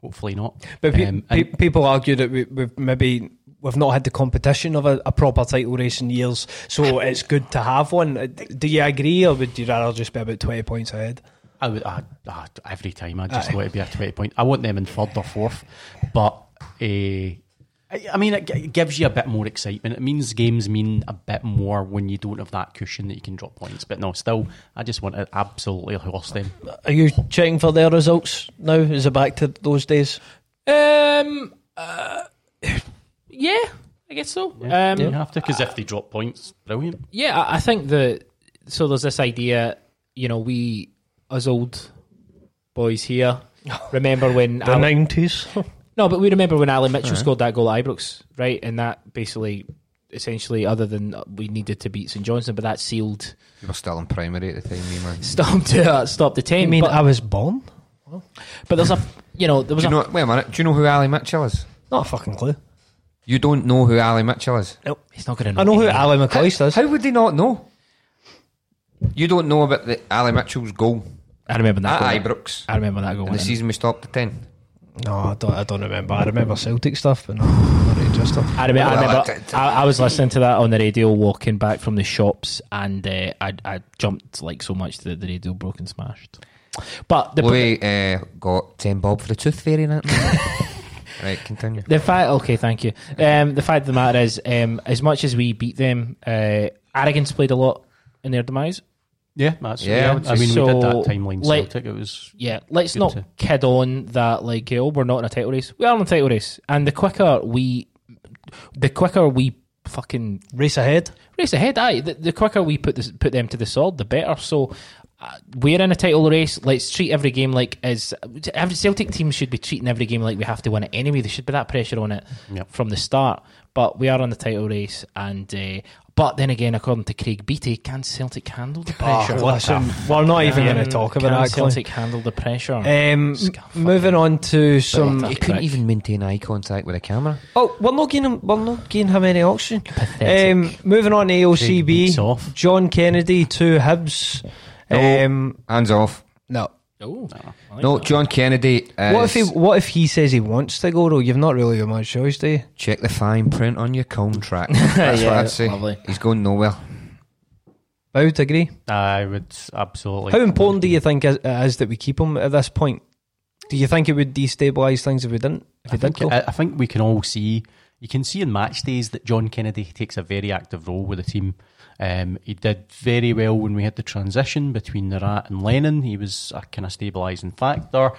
Hopefully not. But pe- Um, pe- people argue that we, we've maybe we've not had the competition of a, a proper title race in years, so it's good to have one. Uh, Do you agree, or would you rather just be about twenty points ahead? I would I, I, every time I just Aye. want to be a twenty point. I want them in third or fourth, but uh, I, I mean it, gives you a bit more excitement. It means games mean a bit more when you don't have that cushion that you can drop points. But no, still, I just want to absolutely horse them. Are you checking for their results now? Is it back to those days? Um, uh, yeah, I guess so. Yeah, um, you have to because if they drop points, brilliant. Yeah, I I think that so there's this idea, you know, we as old boys here remember when The Ali- nineties. no, but we remember when Ali Mitchell scored that goal at Ibrox, right? And that basically, essentially, other than we needed to beat St Johnstone, but that sealed You were still in primary at the time, me man. stopped uh, stopped the ten. I mean, but, I was born. but there's a you know there was Do you a? Wait a minute. Do you know who Ali Mitchell is? Not a fucking clue. You don't know who Ali Mitchell is? Nope. He's not going to know. I know who anything. Ali McCoist is. How would they not know? You don't know about the Ali Mitchell's goal I remember that. at Goal. Ibrox I remember that goal. in the season we stopped at ten. No, I don't. I don't remember. I remember Celtic stuff, but not, not Rangers stuff. I remember, I, remember I I, I was listening to that on the radio walking back from the shops, and uh, I, I jumped like so much that the radio broke and smashed. But the Louis uh, got ten bob for the tooth fairy. That right, continue. the fact, okay, thank you. Um, the fact of the matter is, um, as much as we beat them, uh, arrogance played a lot in their demise. Yeah, that's Yeah, yeah. I mean, we did that timeline like- Celtic. It was Yeah, let's not to- kid on that. Like, oh, we're not in a title race. We are in a title race, and the quicker we, the quicker we fucking Race ahead. race ahead. Aye, the, the quicker we put this, put them to the sword, the better. So uh, we're in a title race. Let's treat every game like as every Celtic team should be treating every game like we have to win it anyway. There should be that pressure on it Yep. from the start. But we are on the title race, and uh, but then again, according to Craig Beattie, can Celtic handle the pressure? Oh, listen, we're not even going to talk about can that. Clint. Celtic handle the pressure? Um, moving on to some. But- He couldn't even maintain eye contact with the camera. Oh, we're not getting we're not getting him any oxygen. Pathetic. Um, moving on to AOCB. John Kennedy to Hibs. No. Um, Hands off. no. Oh, I like No, that. John Kennedy. Is, What if he What if he says he wants to go though? You've not really got much choice, do you? check the fine print on your contract? That's Yeah, what I'd say. lovely. He's going nowhere. I would agree. I would absolutely. How important do you think it is that we keep him at this point? Do you think it would destabilise things if we didn't? If I we did think, go? I, I think we can all see. You can see in match days that John Kennedy takes a very active role with the team. Um, he did very well when we had the transition between the Rat and Lennon. He was a kind of stabilising factor.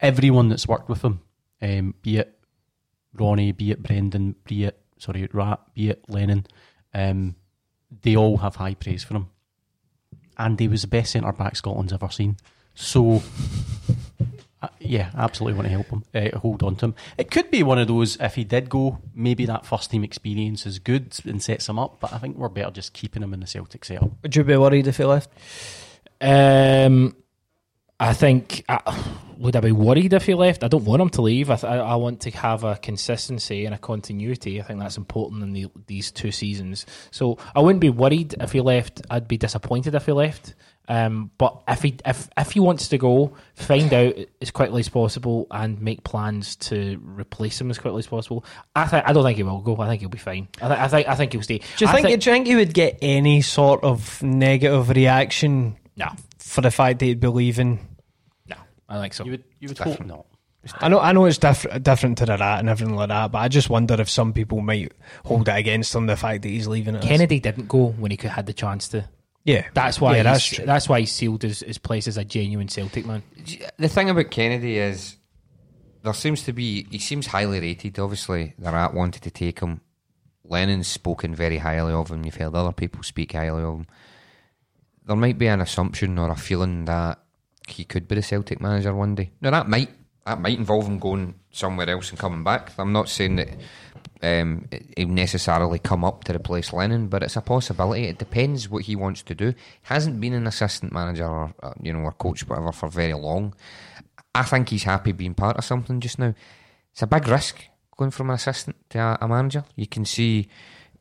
Everyone that's worked with him, um, be it Ronnie, be it Brendan, be it sorry Rat, be it Lennon, um, they all have high praise for him. And he was the best centre back Scotland's ever seen. So uh, yeah, absolutely want to help him, uh, hold on to him. It could be one of those, if he did go, maybe that first team experience is good and sets him up, but I think we're better just keeping him in the Celtic setup. Would you be worried if he left? Um, I think uh, would I be worried if he left? I don't want him to leave. I, th- I I want to have a consistency and a continuity. I think that's important in the, these two seasons. So I wouldn't be worried if he left. I'd be disappointed if he left. Um, but if he if if he wants to go, find out as quickly as possible and make plans to replace him as quickly as possible. I think I don't think he will go. I think he'll be fine. I, th- I think I think he'll stay. Do you I think, do you think he would get any sort of negative reaction No, for the fact that he'd be leaving? no, I think so. You would you would hope not. I know, I know it's different, different to the rat and everything like that, but I just wonder if some people might hold it against him the fact that he's leaving it. Kennedy didn't go when he could had the chance to. Yeah, That's why. Yeah, that's that's true. that's why he sealed his, his place as a genuine Celtic man. The thing about Kennedy is there seems to be he seems highly rated. Obviously, the Rat wanted to take him. Lennon's spoken very highly of him. You've heard other people speak highly of him. There might be an assumption or a feeling that he could be the Celtic manager one day. Now that might that might involve him going somewhere else and coming back. I'm not saying that um, he'll necessarily come up to replace Lennon, but it's a possibility. It depends what he wants to do. He hasn't been an assistant manager or uh, you know or coach whatever for very long. I think he's happy being part of something just now. It's a big risk going from an assistant to a, a manager. You can see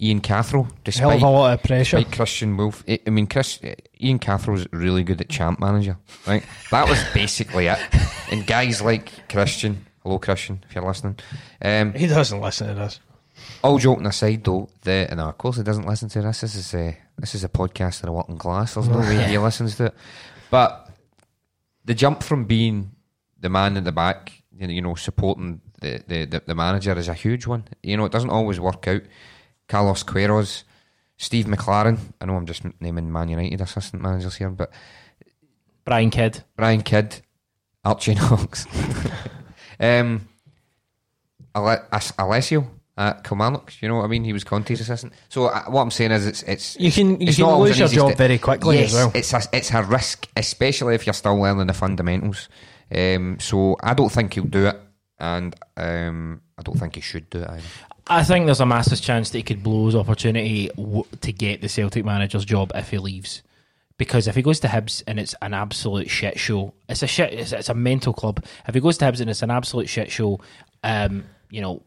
Ian Cathro, hell of despite a lot of pressure. Christian Wolf, I mean, Chris, Ian Cathro's really good at champ manager, right? That was basically it. And guys like Christian, hello Christian, if you're listening. Um, He doesn't listen to this. all joking aside, though, the and of course he doesn't listen to this. This is a this is a podcast for the working class. There's no way he listens to it. But the jump from being the man in the back, you know, you know supporting the, the, the, the manager is a huge one. You know, it doesn't always work out. Carlos Queiroz, Steve McClaren. I know I'm just naming Man United assistant managers here, but Brian Kidd. Brian Kidd, Archie Knox, um, Ale- As- Alessio at Kilmarnock. You know what I mean? He was Conte's assistant. So uh, what I'm saying is, it's it's You can you it's can not always lose an your easy job step. very quickly yes, as well. It's a, it's a risk, especially if you're still learning the fundamentals. Um, so I don't think he'll do it, and um, I don't think he should do it either. I think there's a massive chance that he could blow his opportunity w- to get the Celtic manager's job if he leaves. Because if he goes to Hibs and it's an absolute shit show, it's a shit. It's, it's a mental club. If he goes to Hibs and it's an absolute shit show, um, you know,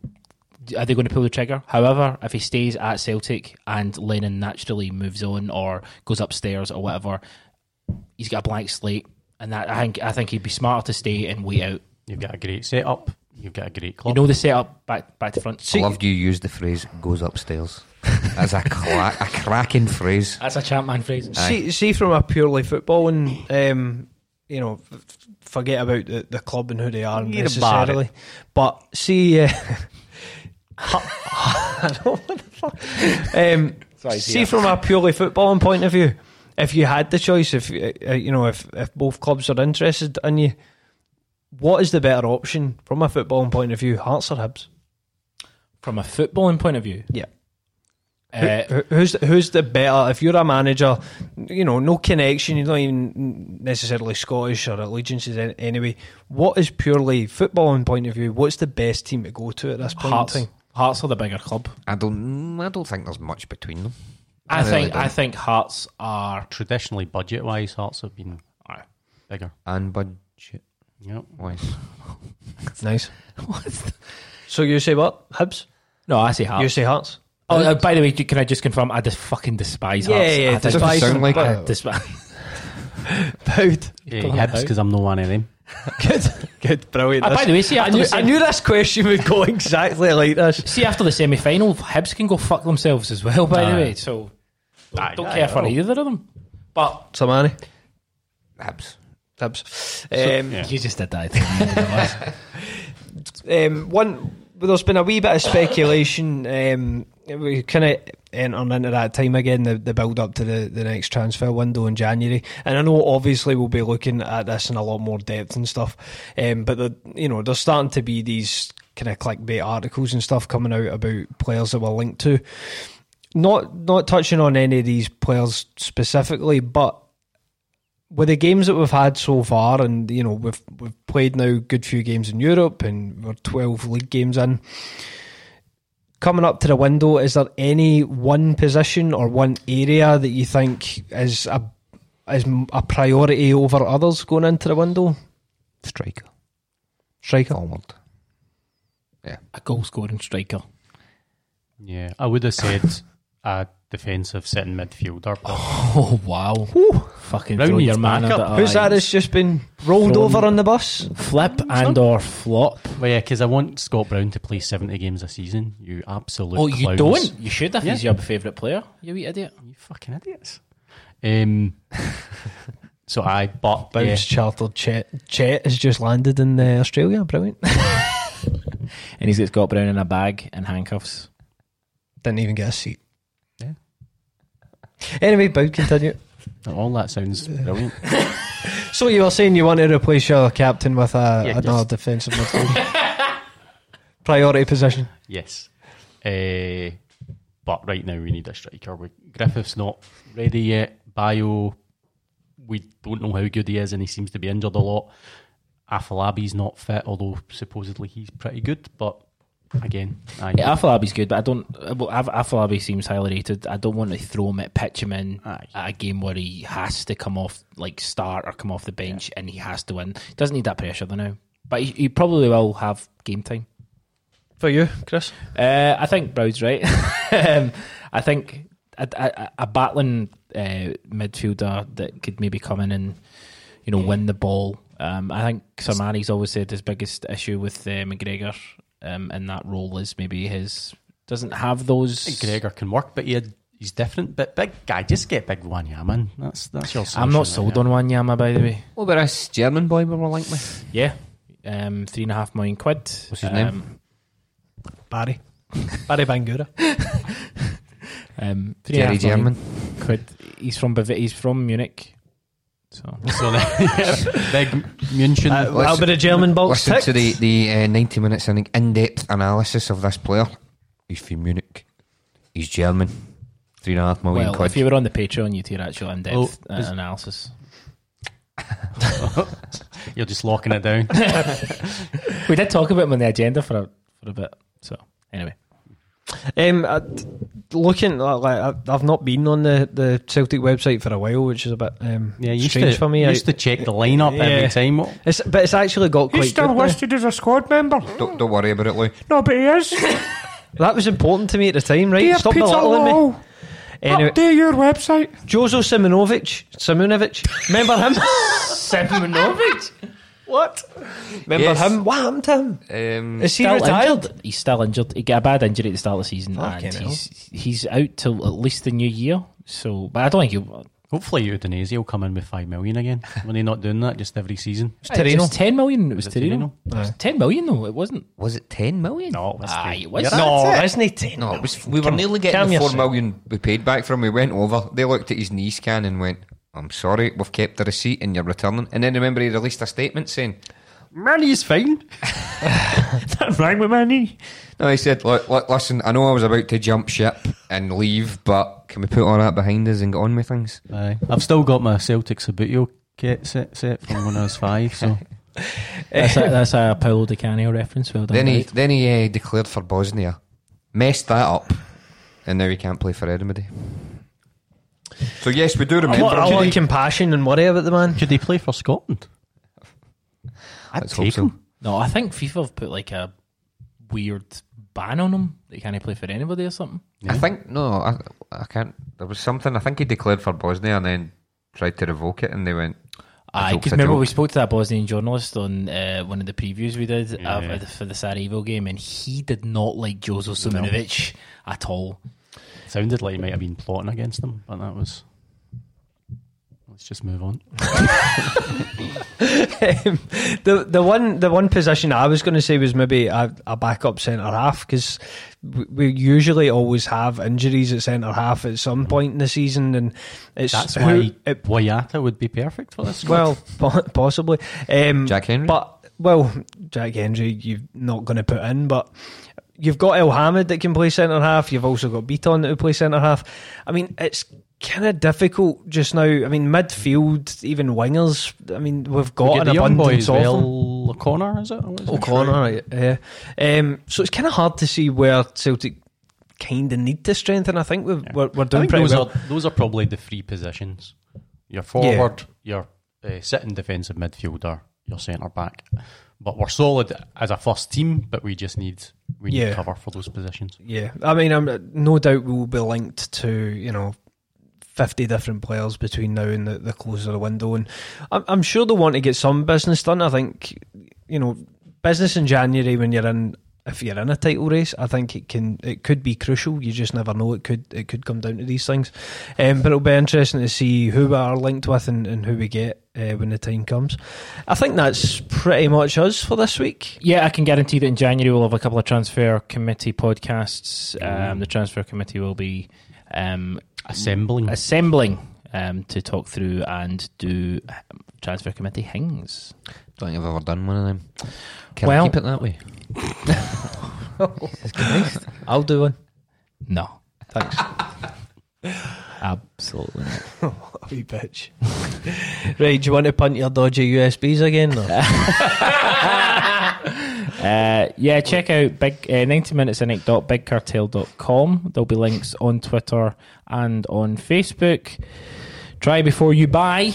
are they going to pull the trigger? However, if he stays at Celtic and Lennon naturally moves on or goes upstairs or whatever, he's got a blank slate, and that I think I think he'd be smarter to stay and wait out. You've got a great setup. You've got a great club. You know the setup back back to front. I loved you use the phrase "goes upstairs" as a cla- a cracking phrase. That's a Champman phrase. See, see from a purely footballing, um, you know, f- f- forget about the, the club and who they are Forget about necessarily. But see, uh, I don't know what the fuck. Um, Sorry, see Peter. from a purely footballing point of view, if you had the choice, if uh, uh, you know, if if both clubs are interested in you, what is the better option from a footballing point of view, Hearts or Hibs? From a footballing point of view, Yeah. Uh, who's who's the better? If you're a manager, you know, no connection. You're not even necessarily Scottish or allegiances an- anyway. What is purely footballing point of view? What's the best team to go to at this point Hearts. Hearts are the bigger club. I don't. I don't think there's much between them. I, I really think don't. I think Hearts are. Traditionally, budget wise, Hearts have been Aye. bigger. And budget Yep. wise, Nice. So you say what? Hibs? No, I say Hearts. You say Hearts? Oh, uh, by the way, can I just confirm? I just fucking despise Yeah, Hearts. yeah, I think- despise sound like but- I despise. Proud. Yeah, Hibs because I'm no one of them. Good. Good. Brilliant. Ah, by the way, see I knew, the I knew this question would go exactly like this. See after the semi final, Hibs can go fuck themselves as well. By the way, so don't, don't aye, care for either of them. But Sermanni. Habs. Hibs. Um, yeah. you just did that. um, one well, there's been a wee bit of speculation. Um, we kind of entering into that time again, the, the build up to the, the next transfer window in January. And I know obviously we'll be looking at this in a lot more depth and stuff. Um, but the, you know, there's starting to be these kind of clickbait articles and stuff coming out about players that we're linked to. Not not touching on any of these players specifically, but with the games that we've had so far, and you know we've we've played now a good few games in Europe, and we're twelve league games in. Coming up to the window, is there any one position or one area that you think is a is m- a priority over others going into the window? Striker. Striker. Forward. A goal scoring striker. Yeah, I would have said a defensive sitting midfielder. Oh wow! Fucking Round throw your man backup. under Who's that that's just been rolled Thrown- over on the bus? flip and or flop? well, yeah, because I want Scott Brown to play 70 games a season. You absolute Oh, you clowns. don't? You should if Yeah. he's your favourite player. You wee idiot. You fucking idiots. Um, so I, bought Bounce yeah, chartered Chet. Chet has just landed in uh, Australia. Brilliant. And he's got Scott Brown in a bag and handcuffs. Didn't even get a seat. Anyway, Bow, continue. all that sounds brilliant. So you were saying you want to replace your captain with a, Yeah, another yes. defensive midfielder. Priority position. Yes. Uh, but right now we need a striker. We, Griffith's not ready yet. Bayo, we don't know how good he is, and he seems to be injured a lot. Afolabi's not fit, although supposedly he's pretty good. But again, I, Yeah, Afolabi's good, but I don't. Well, Af- Afolabi seems highly rated. I don't want to throw him at pitch him in Aye. at a game where he has to come off like start or come off the bench and he has to win. He doesn't need that pressure though now, but he, he probably will have game time. For you, Chris? Uh, I think Brown's right. um, I think a, a, a battling uh, midfielder that could maybe come in and you know win the ball. Um, I think Sermanni's always said his biggest issue with uh, McGregor um, in that role is maybe his doesn't have those. Gregor can work, but he had, he's different. But big guy, just get big one, yeah, man. That's that's your. I'm not solution, sold on Wanyama by the way. What about this German boy we were linked with? Yeah, um, three and a half million quid. What's his um, name? Barry. Barry Bangura. Um, three and a Jerry half German. quid. He's from Bav- he's from Munich. So So then, big München. Uh, that'll be the German box Listen to the, the uh, 90 minutes in in-depth analysis of this player. He's from Munich. He's German. Three and a half million well, quid. if you were on the Patreon, you'd hear actual in-depth Oh, uh, is- analysis. You're just locking it down. We did talk about him on the agenda for a, for a bit. So anyway, Um, uh, looking, uh, like, I- I've not been on the, the Celtic website for a while, which is a bit um, Yeah, you used strange to, for me. you I- used to check the lineup Yeah. every time. It's, but it's actually got quite He's still good now. listed as a squad member. don't, don't worry about it, Lou. No, but he is. That was important to me at the time, right? Dear Stop Peter belittling me. Anyway, update your website. Jozo Simunovic. Simunovic. Remember him? Simunovic. What? Remember Yes. him? What happened to him? Um, Is he Still retired? injured. He's still injured. He got a bad injury at the start of the season, Fucking and hell. he's he's out till at least the new year. So, but I don't think he'll. Hopefully, Udinese will come in with five million again. when they're not doing that just every season. It's Torino. It was ten million. It was, Was it Torino. Torino? It was ten million though. It wasn't. was it 10 million? No, it was Aye, it was. Yeah, No, That's it. isn't he ten? No, it was, we were Come- nearly getting the four yourself. million we paid back from. We went over. They looked at his knee scan and went, "I'm sorry, we've kept the receipt and you're returning." And then remember he released a statement saying, Money's fine. That's wrong with my knee. "No, he said, look, look, listen, I know I was about to jump ship and leave, but can we put all that behind us and get on with things?" Aye. I've still got my Celtic Subbuteo kit set, set from when I was five. So That's a, that's a Paolo Di Canio reference. Well done. Then he then he uh, declared for Bosnia, messed that up, and now he can't play for anybody. So yes, we do A remember. lot, a him. lot of compassion and worry about the man. could he play for Scotland? I'd Let's hope take so. him. No, I think FIFA have put like a weird ban on him. He can't play for anybody or something. I think no, I, I can't. There was something. I think he declared for Bosnia and then tried to revoke it, and they went. I because remember joke. we spoke to that Bosnian journalist on uh, one of the previews we did Yeah. uh, for the Sarajevo game, and he did not like Jozo Simunovic at all. Sounded like he might have been plotting against them, but that was. Let's just move on. Um, the the one the one position I was going to say was maybe a, a backup centre half because we, we usually always have injuries at centre half at some point in the season, and it's That's who- why it- Boyata would be perfect for this. squad. well po- possibly um, Jack Hendry? but well Jack Hendry you're not going to put in, but. You've got Elhamed that can play centre half. You've also got Bitton that will play centre half. I mean, it's kind of difficult just now. I mean, midfield, even wingers. I mean, we've got We an the young boy abundance of them. well. O'Connor, is it? Is it? O'Connor, right, yeah. Um, so it's kind of hard to see where Celtic kind of need to strengthen. I think we've, we're, we're I doing pretty those well. are those are probably the three positions. Your forward, your uh, sitting defensive midfielder, your centre back. But we're solid as a first team, but we just need we need Yeah. cover for those positions. Yeah, I mean, I'm no doubt we'll be linked to you know. 50 different players between now and the, the close of the window and I'm, I'm sure they'll want to get some business done I think you know business in January when you're in if you're in a title race I think it can it could be crucial you just never know it could it could come down to these things um, but it'll be interesting to see who we are linked with and, and who we get uh, when the time comes I think that's pretty much us for this week Yeah, I can guarantee that in January we'll have a couple of transfer committee podcasts. Um, the transfer committee will be um, Assembling. assembling um, to talk through and do um, transfer committee things. Don't think I've ever done one of them. Can Well- I keep it that way? I'll do one No, thanks absolutely not. wee bitch. right, do you want to punt your dodgy USBs again? Or? Uh, yeah, check out big uh, 90minutecynic.bigcartel.com. There'll be links on Twitter and on Facebook. Try before you buy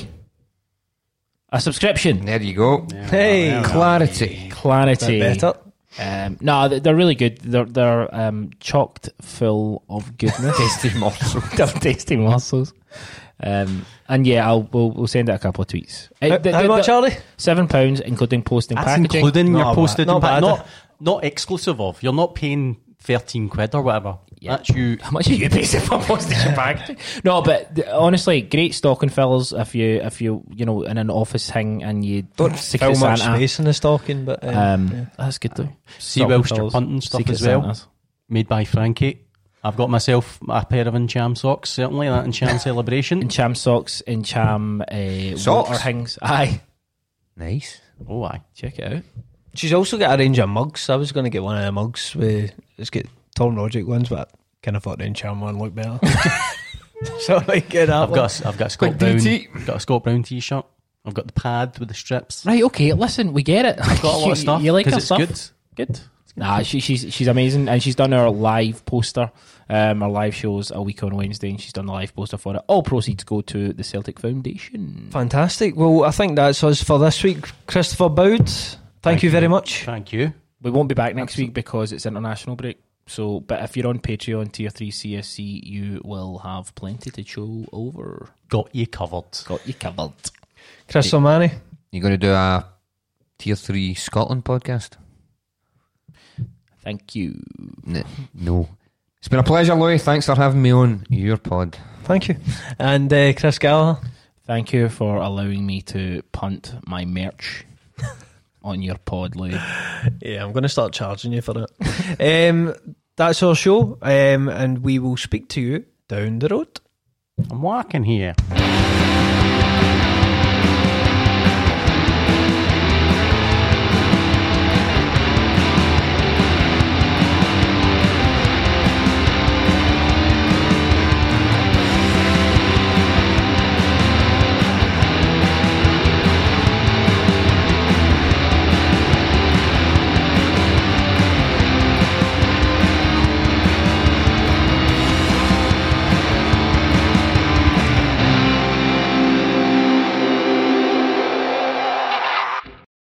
a subscription. There you go. hey, Clarity. Clarity. bit better. Um, no, they- they're really good. They're they're um, chocked full of goodness. Tasty morsel. They're tasty morsels. Um, and yeah, I'll we'll, we'll send out a couple of tweets. Uh, How, the- how the- much the- are they? Seven pounds, including posting That's packaging. including Not your postage, not and pack- bad. not not exclusive of. You're not paying thirteen quid or whatever. Yeah. That's you. How much are you paying for postage and packaging? No, but th- honestly, great stocking fillers if you if you you know in an office thing and you Don't Secret fill much Santa. space in the stocking, but um, Um, yeah. That's good though. See Stocking whilst you're punting stuff Secret as well. Santas. Made by Frankie. I've got myself a pair of Ntcham socks, certainly, that Ntcham celebration. Ntcham socks, Ntcham uh, Socks? water things. Aye, Nice. Oh, aye. check it out. she's also got a range of mugs. I was going to get one of the mugs with let's get Tom Rogic ones, but I kind of thought the Ntcham one looked better. so I get that I've got a, I've got a Scott Quick Brown, DT. got a Scott Brown t-shirt. I've got the pad with the strips. Right, okay, listen, we get it. I've got a lot of stuff. You like her it's stuff? good. Good. Nah, she, she's she's amazing, and she's done our live poster. Um, our live shows a week on Wednesday, and she's done the live poster for it. All proceeds go to the Celtic Foundation. Fantastic. Well, I think that's us for this week. Christopher Boud, thank, you very much. Thank you. We won't be back next week because it's international break. So, but if you're on Patreon tier three CSC, you will have plenty to show over. Got you covered. Got you covered. Chris Sermanni. You're going to do a tier three Scotland podcast? Thank you. N- no. It's been a pleasure, Louis. Thanks for having me on your pod. Thank you. And uh, Chris Gallagher. Thank you for allowing me to punt my merch on your pod, Louis. Yeah, I'm going to start charging you for it. um, that's our show, um, and we will speak to you down the road. I'm walking here.